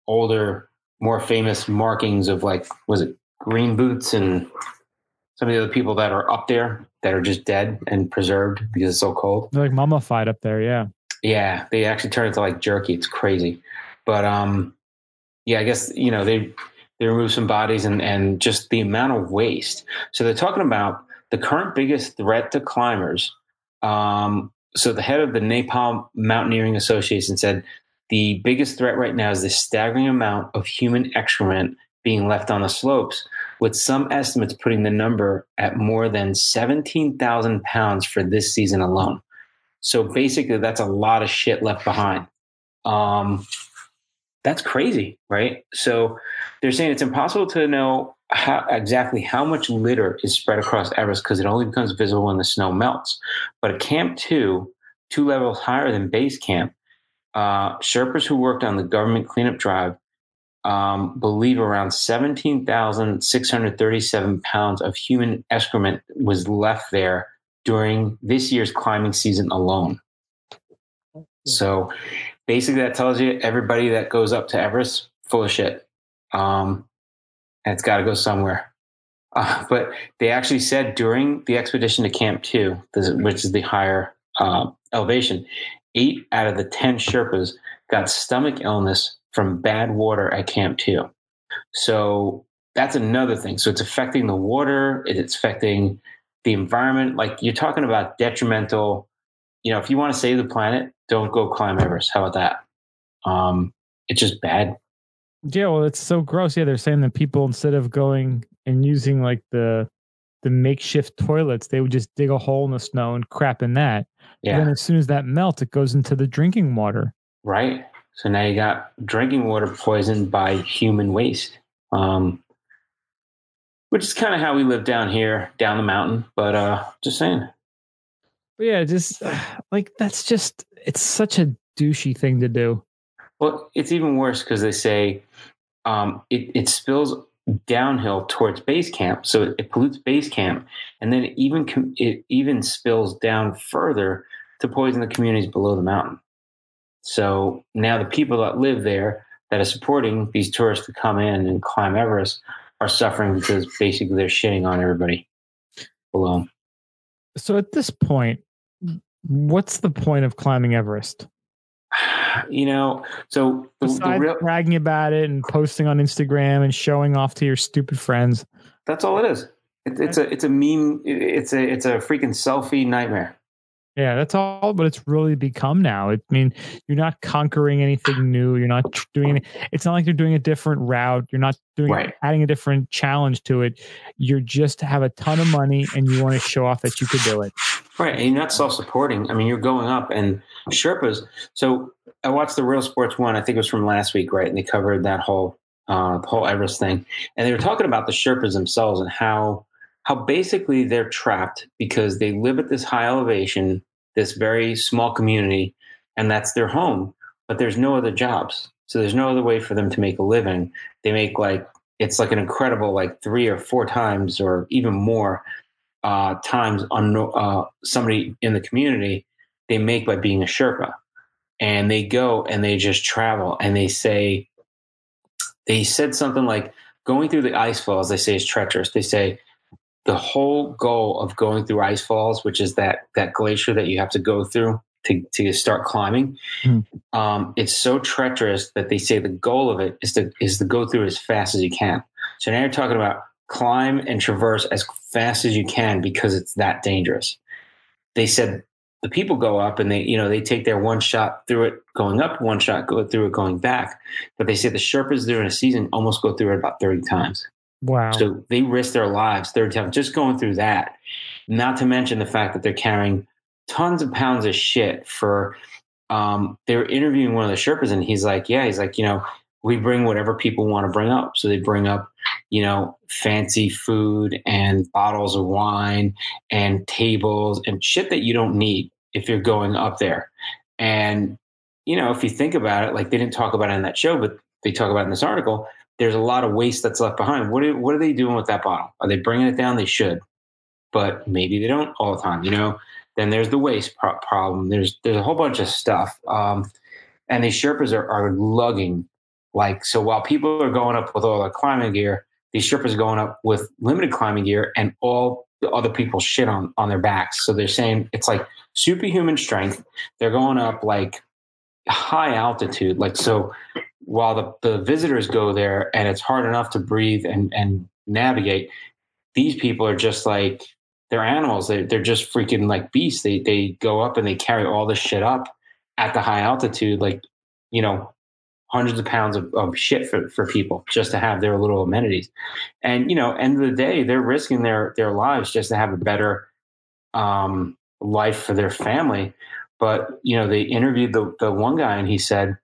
older, more famous markings of like, was it green boots and some of the other people that are up there that are just dead and preserved because it's so cold. They're like mummified up there. Yeah. Yeah, they actually turn into like jerky. It's crazy. But um yeah, I guess you know they they remove some bodies and and just the amount of waste. So they're talking about the current biggest threat to climbers. Um so the head of the Nepal Mountaineering Association said the biggest threat right now is the staggering amount of human excrement being left on the slopes, with some estimates putting the number at more than 17,000 pounds for this season alone. So basically, that's a lot of shit left behind. Um, that's crazy, right? So they're saying it's impossible to know how, exactly how much litter is spread across Everest because it only becomes visible when the snow melts. But at Camp 2, two levels higher than base camp, uh, Sherpas who worked on the government cleanup drive um, believe around 17,637 pounds of human excrement was left there during this year's climbing season alone. So basically, that tells you everybody that goes up to Everest full of shit. Um, and it's got to go somewhere. Uh, but they actually said during the expedition to Camp 2, this which is the higher uh, elevation, eight out of the 10 Sherpas got stomach illness from bad water at Camp 2. So that's another thing. So it's affecting the water, it's affecting the environment. Like you're talking about detrimental, you know, if you want to save the planet, don't go climb Everest. How about that? Um, it's just bad. Yeah, well, it's so gross. Yeah, they're saying that people instead of going and using like the the makeshift toilets, they would just dig a hole in the snow and crap in that. Yeah. Then as soon as that melts, it goes into the drinking water. right? So now you got drinking water poisoned by human waste, um, which is kind of how we live down here, down the mountain. But uh, just saying, But yeah, just <sighs> like that's just it's such a douchey thing to do. well, it's even worse because they say um, it, it spills downhill towards base camp, so it, it pollutes base camp, and then it even com- it even spills down further to poison the communities below the mountain. So now the people that live there that are supporting these tourists to come in and climb Everest are suffering because basically they're shitting on everybody below. So at this point, what's the point of climbing Everest? You know, so Besides real, bragging about it and posting on Instagram and showing off to your stupid friends. that's all it is. It, it's a it's a meme. It's a it's a freaking selfie nightmare. Yeah, that's all but it's really become now. I mean, you're not conquering anything new. You're not doing any, it's not like you're doing a different route. You're not doing Right. adding a different challenge to it. You're just have a ton of money and you want to show off that you could do it. Right, and you're not self-supporting. I mean, you're going up and Sherpas. So I watched the Real Sports One. I think it was from last week, right? And they covered that whole uh, the whole Everest thing, and they were talking about the Sherpas themselves and how how basically they're trapped because they live at this high elevation, this very small community, and that's their home. But there's no other jobs, so there's no other way for them to make a living. They make like it's like an incredible like three or four times or even more uh, times on uh, somebody in the community they make by being a Sherpa. And they go and they just travel and they say, they said something like going through the ice falls, they say is treacherous. They say the whole goal of going through ice falls, which is that, that glacier that you have to go through to, to start climbing. Hmm. Um, it's so treacherous that they say the goal of it is to, is to go through as fast as you can. So now you're talking about climb and traverse as fast as you can because it's that dangerous. They said the people go up and they, you know, they take their one shot through it going up, one shot go through it going back. But they say the Sherpas during a season almost go through it about 30 times. Wow. So they risk their lives 30 times just going through that. Not to mention the fact that they're carrying tons of pounds of shit for um, they were interviewing one of the Sherpas, and he's like, "Yeah, he's like, you know, we bring whatever people want to bring up. So they bring up, you know, fancy food and bottles of wine and tables and shit that you don't need if you're going up there. And you know, if you think about it, like they didn't talk about it in that show, but they talk about in this article. There's a lot of waste that's left behind. What are, what are they doing with that bottle? Are they bringing it down? They should, but maybe they don't all the time. You know, then there's the waste pro- problem. There's there's a whole bunch of stuff. Um, and these Sherpas are, are lugging like so while people are going up with all the climbing gear, these Sherpas are going up with limited climbing gear and all the other people shit on on their backs. So they're saying it's like superhuman strength. They're going up like high altitude. Like so while the, the visitors go there and it's hard enough to breathe and, and navigate, these people are just like they're animals. They, they're just freaking like beasts. They they go up and they carry all this shit up at the high altitude, like you know, hundreds of pounds of, of shit for, for people just to have their little amenities. And you know, end of the day, they're risking their their lives just to have a better um, life for their family. But you know, they interviewed the the one guy, and he said,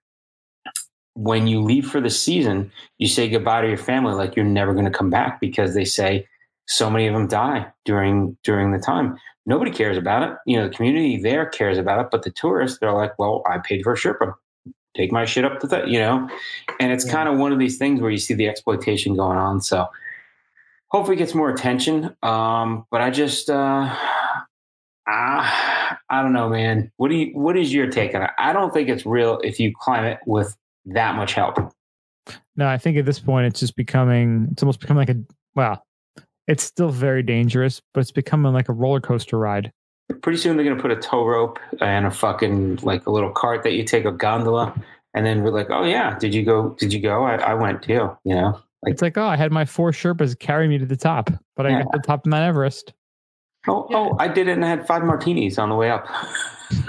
when you leave for the season, you say goodbye to your family like you're never going to come back because they say so many of them die during during the time. Nobody cares about it. You know, the community there cares about it, but the tourists, they're like, "Well, I paid for a Sherpa. Take my shit up to that," you know. And it's yeah. kind of one of these things where you see the exploitation going on. So hopefully, it gets more attention. Um, but I just, uh, I, I don't know, man. What do you? What is your take on it? I don't think it's real if you climb it with that much help. No, I think at this point it's just becoming. It's almost becoming like a well it's still very dangerous, but it's becoming like a roller coaster ride. Pretty soon they're gonna put a tow rope and a fucking like a little cart that you take a gondola, and then we're like, oh yeah, did you go? Did you go? I, I went too. You know, like, it's like oh, I had my four Sherpas carry me to the top, but yeah. I got to the top of Mount Everest. Oh, yeah. oh, I did it and I had five martinis on the way up. <laughs>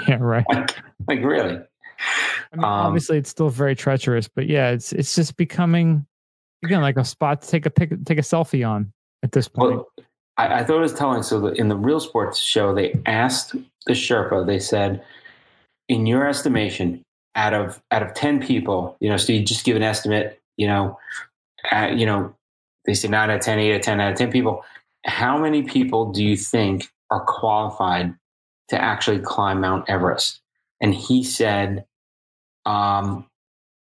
Yeah, right. like, like really. I mean, um, obviously, it's still very treacherous, but yeah, it's it's just becoming again like a spot to take a pic, take a selfie on at this point. Well, I, I, thought it was telling. So in the Real Sports show, they asked the Sherpa. They said, "In your estimation, out of out of ten people, you know, so you just give an estimate. You know, uh, you know, they say nine out of 10, 8 out of ten out of ten people. How many people do you think are qualified to actually climb Mount Everest?" And he said, um,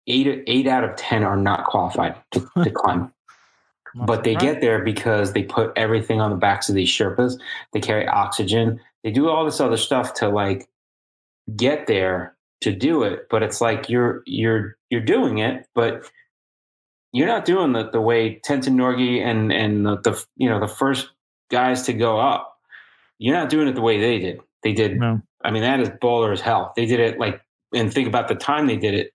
eight eight out of ten are not qualified to, to <laughs> climb but they get there because they put everything on the backs of these Sherpas. They carry oxygen. They do all this other stuff to like get there to do it. But it's like you're you're you're doing it, but you're not doing the, the way Tenzing Norgay and and the, the you know the first guys to go up. You're not doing it the way they did. They did. No. I mean, that is baller as hell. They did it like, and think about the time they did it.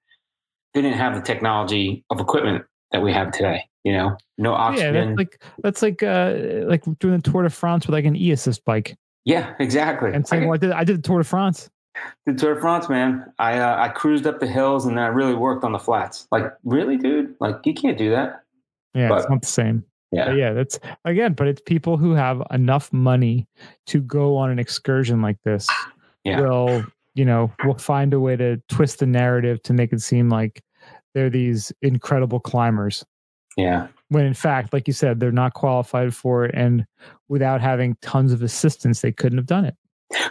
They didn't have the technology of equipment that we have today. You know, no oxygen. Yeah, that's like that's like uh like doing the Tour de France with like an e assist bike. Yeah, exactly. And saying, I, well, I did I did the Tour de France. The Tour de France, man. I uh, I cruised up the hills and I really worked on the flats. Like, really, dude? Like, you can't do that. Yeah, but, it's not the same. Yeah, but yeah. That's again, but it's people who have enough money to go on an excursion like this. Yeah. Will you know will find a way to twist the narrative to make it seem like they're these incredible climbers. Yeah. When in fact, like you said, they're not qualified for it. And without having tons of assistance, they couldn't have done it.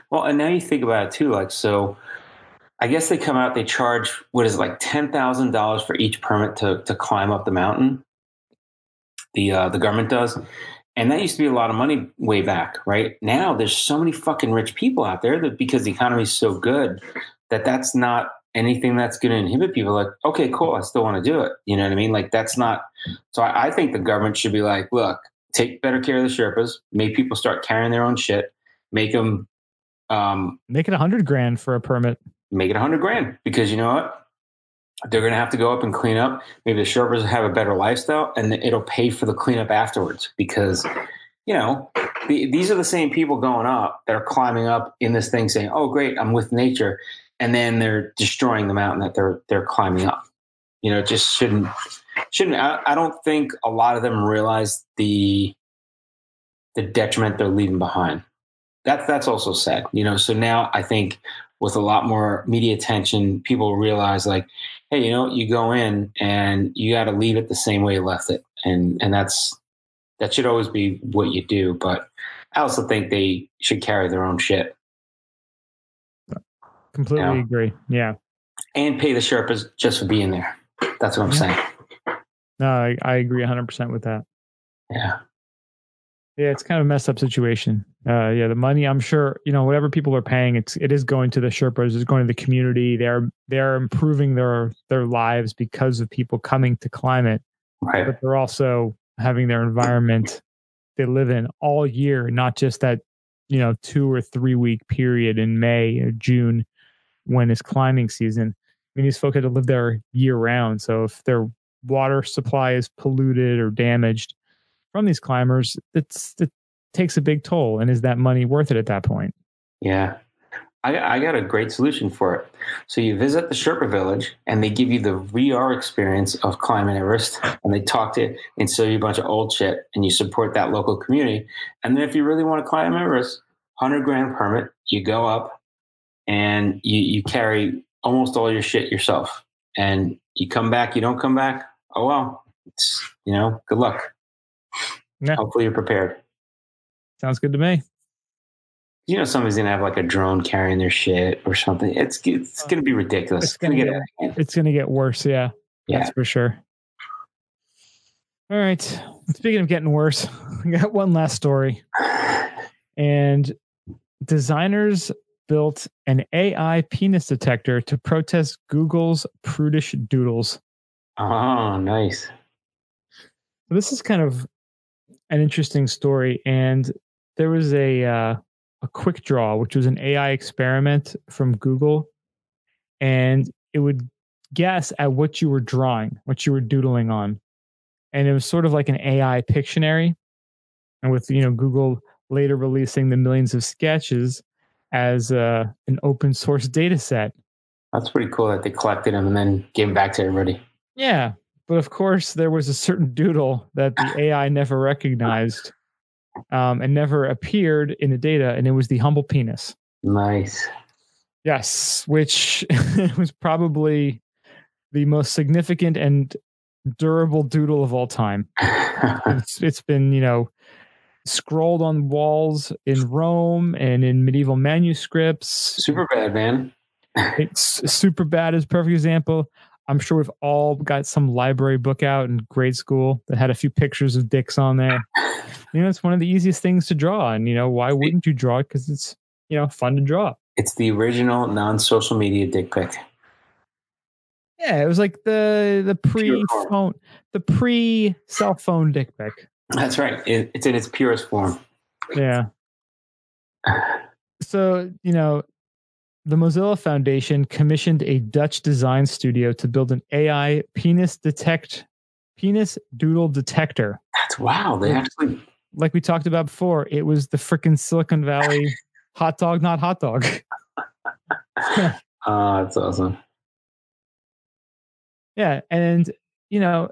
Well, and now you think about it too. Like, so I guess they come out, they charge, what is it, like $10,000 for each permit to, to climb up the mountain. The, uh, the government does. And that used to be a lot of money way back, right? Now there's so many fucking rich people out there that because the economy is so good that that's not anything that's going to inhibit people like okay cool i still want to do it. You know what i mean? Like that's not so I, I, think the government should be like look take better care of the sherpas make people start carrying their own shit make them um, make it a hundred grand for a permit. make it a hundred grand because you know what? They're going to have to go up and clean up. Maybe the sherpas have a better lifestyle and it'll pay for the cleanup afterwards because you know the, these are the same people going up that are climbing up in this thing saying oh great i'm with nature and then they're destroying the mountain that they're they're climbing up. You know, just shouldn't shouldn't. I, I don't think a lot of them realize the the detriment they're leaving behind. That's that's also sad. You know, so now I think with a lot more media attention, people realize like, hey, you know? You go in and you got to leave it the same way you left it, and and that's that should always be what you do. But I also think they should carry their own shit Completely agree. Yeah. and pay the Sherpas just for being there. That's what I'm saying. No, I, I agree 100% with that. Yeah, Yeah, it's kind of a messed up situation. Uh, yeah, the money, I'm sure, you know, whatever people are paying, it's it is going to the Sherpas, it's going to the community. They're they're improving their their lives because of people coming to climate, right. but they're also having their environment they live in all year, not just that, you know, two or three week period in May or June when it's climbing season. I mean, these folk had to live there year round. So if their water supply is polluted or damaged from these climbers, it's it takes a big toll. And is that money worth it at that point? Yeah. I, I got a great solution for it. So you visit the Sherpa village and they give you the VR experience of climbing Everest and they talk to you and sell you a bunch of old shit and you support that local community. And then if you really want to climb Everest, 100 grand permit, you go up and you, you carry almost all your shit yourself. And you come back, you don't come back. Oh, well, it's, you know, good luck. Yeah. Hopefully you're prepared. Sounds good to me. you know somebody's gonna have like a drone carrying their shit or something. It's it's gonna be ridiculous. It's gonna get get- out of hand. It's to get worse. Yeah. Yeah. That's for sure. All right. Speaking of getting worse, <laughs> I got one last story. <sighs> And designers built an AI penis detector to protest Google's prudish doodles. Oh, nice. This is kind of an interesting story. And there was a uh, a quick draw, which was an AI experiment from Google, and it would guess at what you were drawing, what you were doodling on, and it was sort of like an AI Pictionary. And with you know Google later releasing the millions of sketches as uh, an open source data set. That's pretty cool that they collected them and then gave them back to everybody. Yeah, but of course there was a certain doodle that the <laughs> AI never recognized um, and never appeared in the data, and it was the humble penis. Nice. Yes, which <laughs> was probably the most significant and durable doodle of all time. <laughs> It's, it's been, you know, scrolled on walls in Rome and in medieval manuscripts. Super bad, man. <laughs> It's super bad is a perfect example. I'm sure we've all got some library book out in grade school that had a few pictures of dicks on there. You know, it's one of the easiest things to draw. And, you know, why wouldn't you draw it? Because it's, you know, fun to draw. It's the original non-social media dick pic. Yeah, it was like the the pre phone, the pre cell phone dick pic. That's right. It, it's in its purest form. Yeah. So, you know, the Mozilla Foundation commissioned a Dutch design studio to build an AI penis detect penis doodle detector. That's wow. They actually Like we talked about before, it was the freaking Silicon Valley <laughs> hot dog, not hot dog. Oh, <laughs> that's awesome. Yeah, and you know,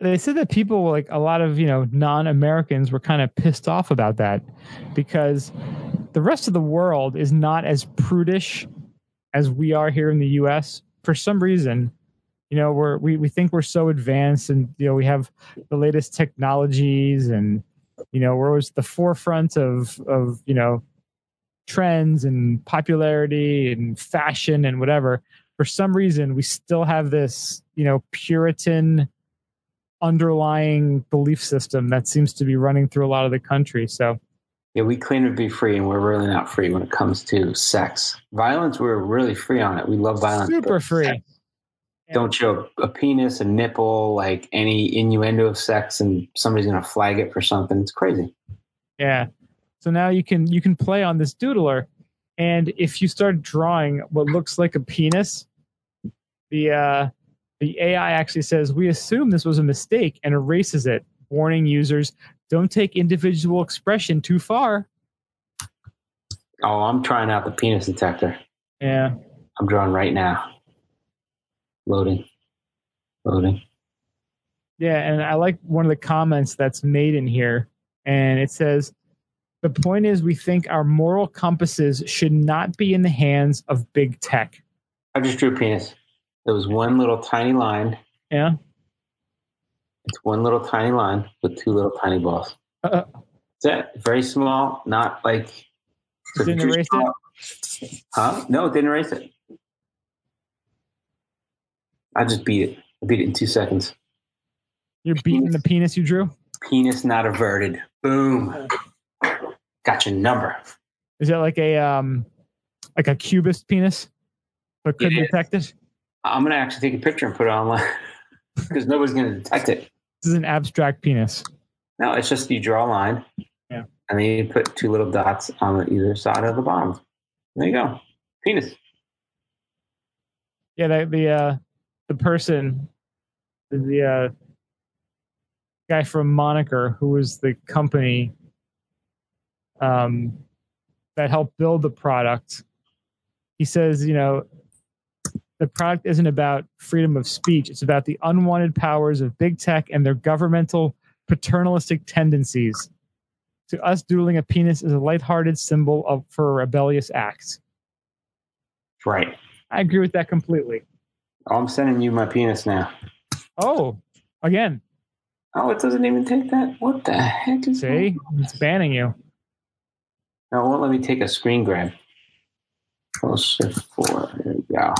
they said that people like a lot of you know non-Americans were kind of pissed off about that because the rest of the world is not as prudish as we are here in the U.S. For some reason, you know, we're we we think we're so advanced, and you know, we have the latest technologies, and you know, we're always the forefront of of you know trends and popularity and fashion and whatever for some reason we still have this you know puritan underlying belief system that seems to be running through a lot of the country so Yeah, we claim to be free, and we're really not free when it comes to sex. Violence, we're really free on it. We love violence. super free sex, Don't show a penis, a nipple, like any innuendo of sex, and somebody's gonna flag it for something. It's crazy. yeah so now you can you can play on this doodler and if you start drawing what looks like a penis the uh the ai actually says we assume this was a mistake and erases it warning users don't take individual expression too far Oh, I'm trying out the penis detector. yeah I'm drawing right now. Loading. Loading. Yeah, and I like one of the comments that's made in here, and it says, The point is, we think our moral compasses should not be in the hands of big tech. I just drew a penis. There was one little tiny line. Yeah. It's one little tiny line with two little tiny balls. Uh, That's it. Very small. Not like. so didn't erase small- Huh? No, it didn't erase it. I just beat it. I beat it in two seconds. you're beating the penis you drew. Penis not averted. Boom. Got your number. Is that like a um, like a cubist penis? But couldn't It is. detect it. I'm gonna actually take a picture and put it online <laughs> because nobody's gonna detect it. This is an abstract penis. No, it's just you draw a line. Yeah. And then you put two little dots on either side of the bottom. There you go. Penis. Yeah, the the uh, the person, the uh, guy from Moniker, who was the company um, that helped build the product, he says, you know, the product isn't about freedom of speech; it's about the unwanted powers of big tech and their governmental paternalistic tendencies. To us, dueling a penis is a lighthearted symbol of for a rebellious act. Right. I agree with that completely. Oh, I'm sending you my penis now. Oh, again, Oh, it doesn't even take that. What the heck is see, it's banning you. No, it won't let me take a screen grab. Oh, shift four. There we go.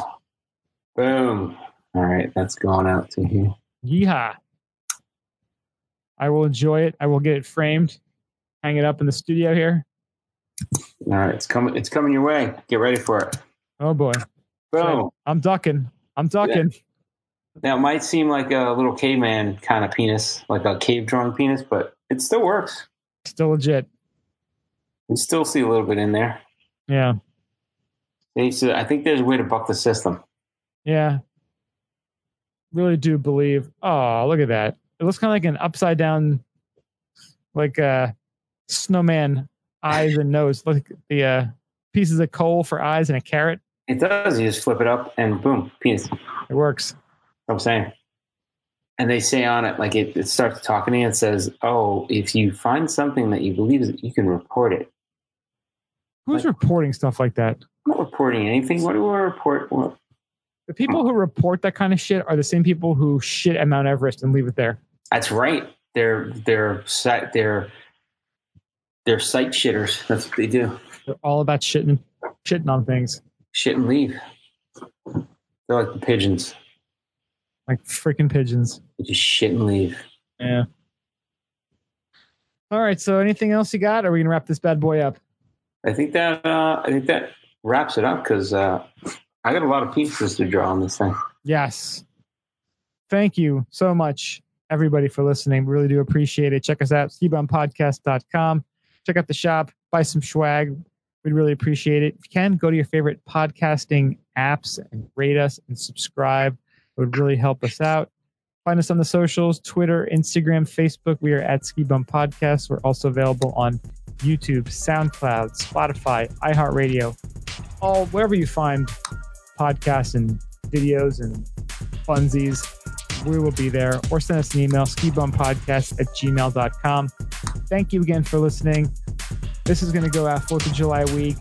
Boom. All right, that's going out to here. Yeehaw. I will enjoy it. I will get it framed, hang it up in the studio here. All right, it's coming. It's coming your way. Get ready for it. Oh boy. Boom. I'm ducking. I'm ducking. Now it might seem like a little caveman kind of penis, like a cave drawing penis, but it still works. Still legit. You still see a little bit in there. Yeah. So I think there's a way to buck the system. Yeah. Really do believe. Oh, look at that. It looks kind of like an upside down, like uh snowman eyes and nose. Like the uh pieces of coal for eyes and a carrot. It does. You just flip it up and boom, penis. It works. I'm saying. And they say on it, like it, it starts talking to you and says, Oh, if you find something that you believe is, you can report it. Who's reporting stuff like that? I'm not reporting anything. What do I report? What? The people who report that kind of shit are the same people who shit at Mount Everest and leave it there. That's right. They're they're they're they're site shitters. That's what they do. They're all about shitting, shitting on things Shit and leave. They're like the pigeons. like freaking pigeons. They just shit and leave. Yeah. All right. So, anything else you got? Or are we gonna wrap this bad boy up? I think that uh, I think that wraps it up because uh, I got a lot of pieces to draw on this thing. Yes. Thank you so much, everybody, for listening. We really do appreciate it. Check us out, skibumpodcast.com. Check out the shop, buy some swag. We'd really appreciate it. If you can, go to your favorite podcasting apps and rate us and subscribe. It would really help us out. Find us on the socials Twitter, Instagram, Facebook. We are at Ski Bum Podcast. We're also available on YouTube, SoundCloud, Spotify, iHeartRadio, all wherever you find podcasts and videos and funsies. We will be there. Or send us an email, skibumpodcast at gmail.com. Thank you again for listening. This is going to go out 4th of July week.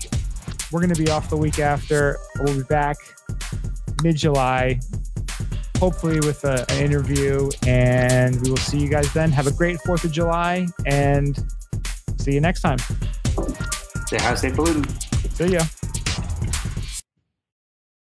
We're going to be off the week after. We'll be back mid July, hopefully with a, an interview. And we will see you guys then. Have a great 4th of July and see you next time. Say hi, stay polluted. See ya.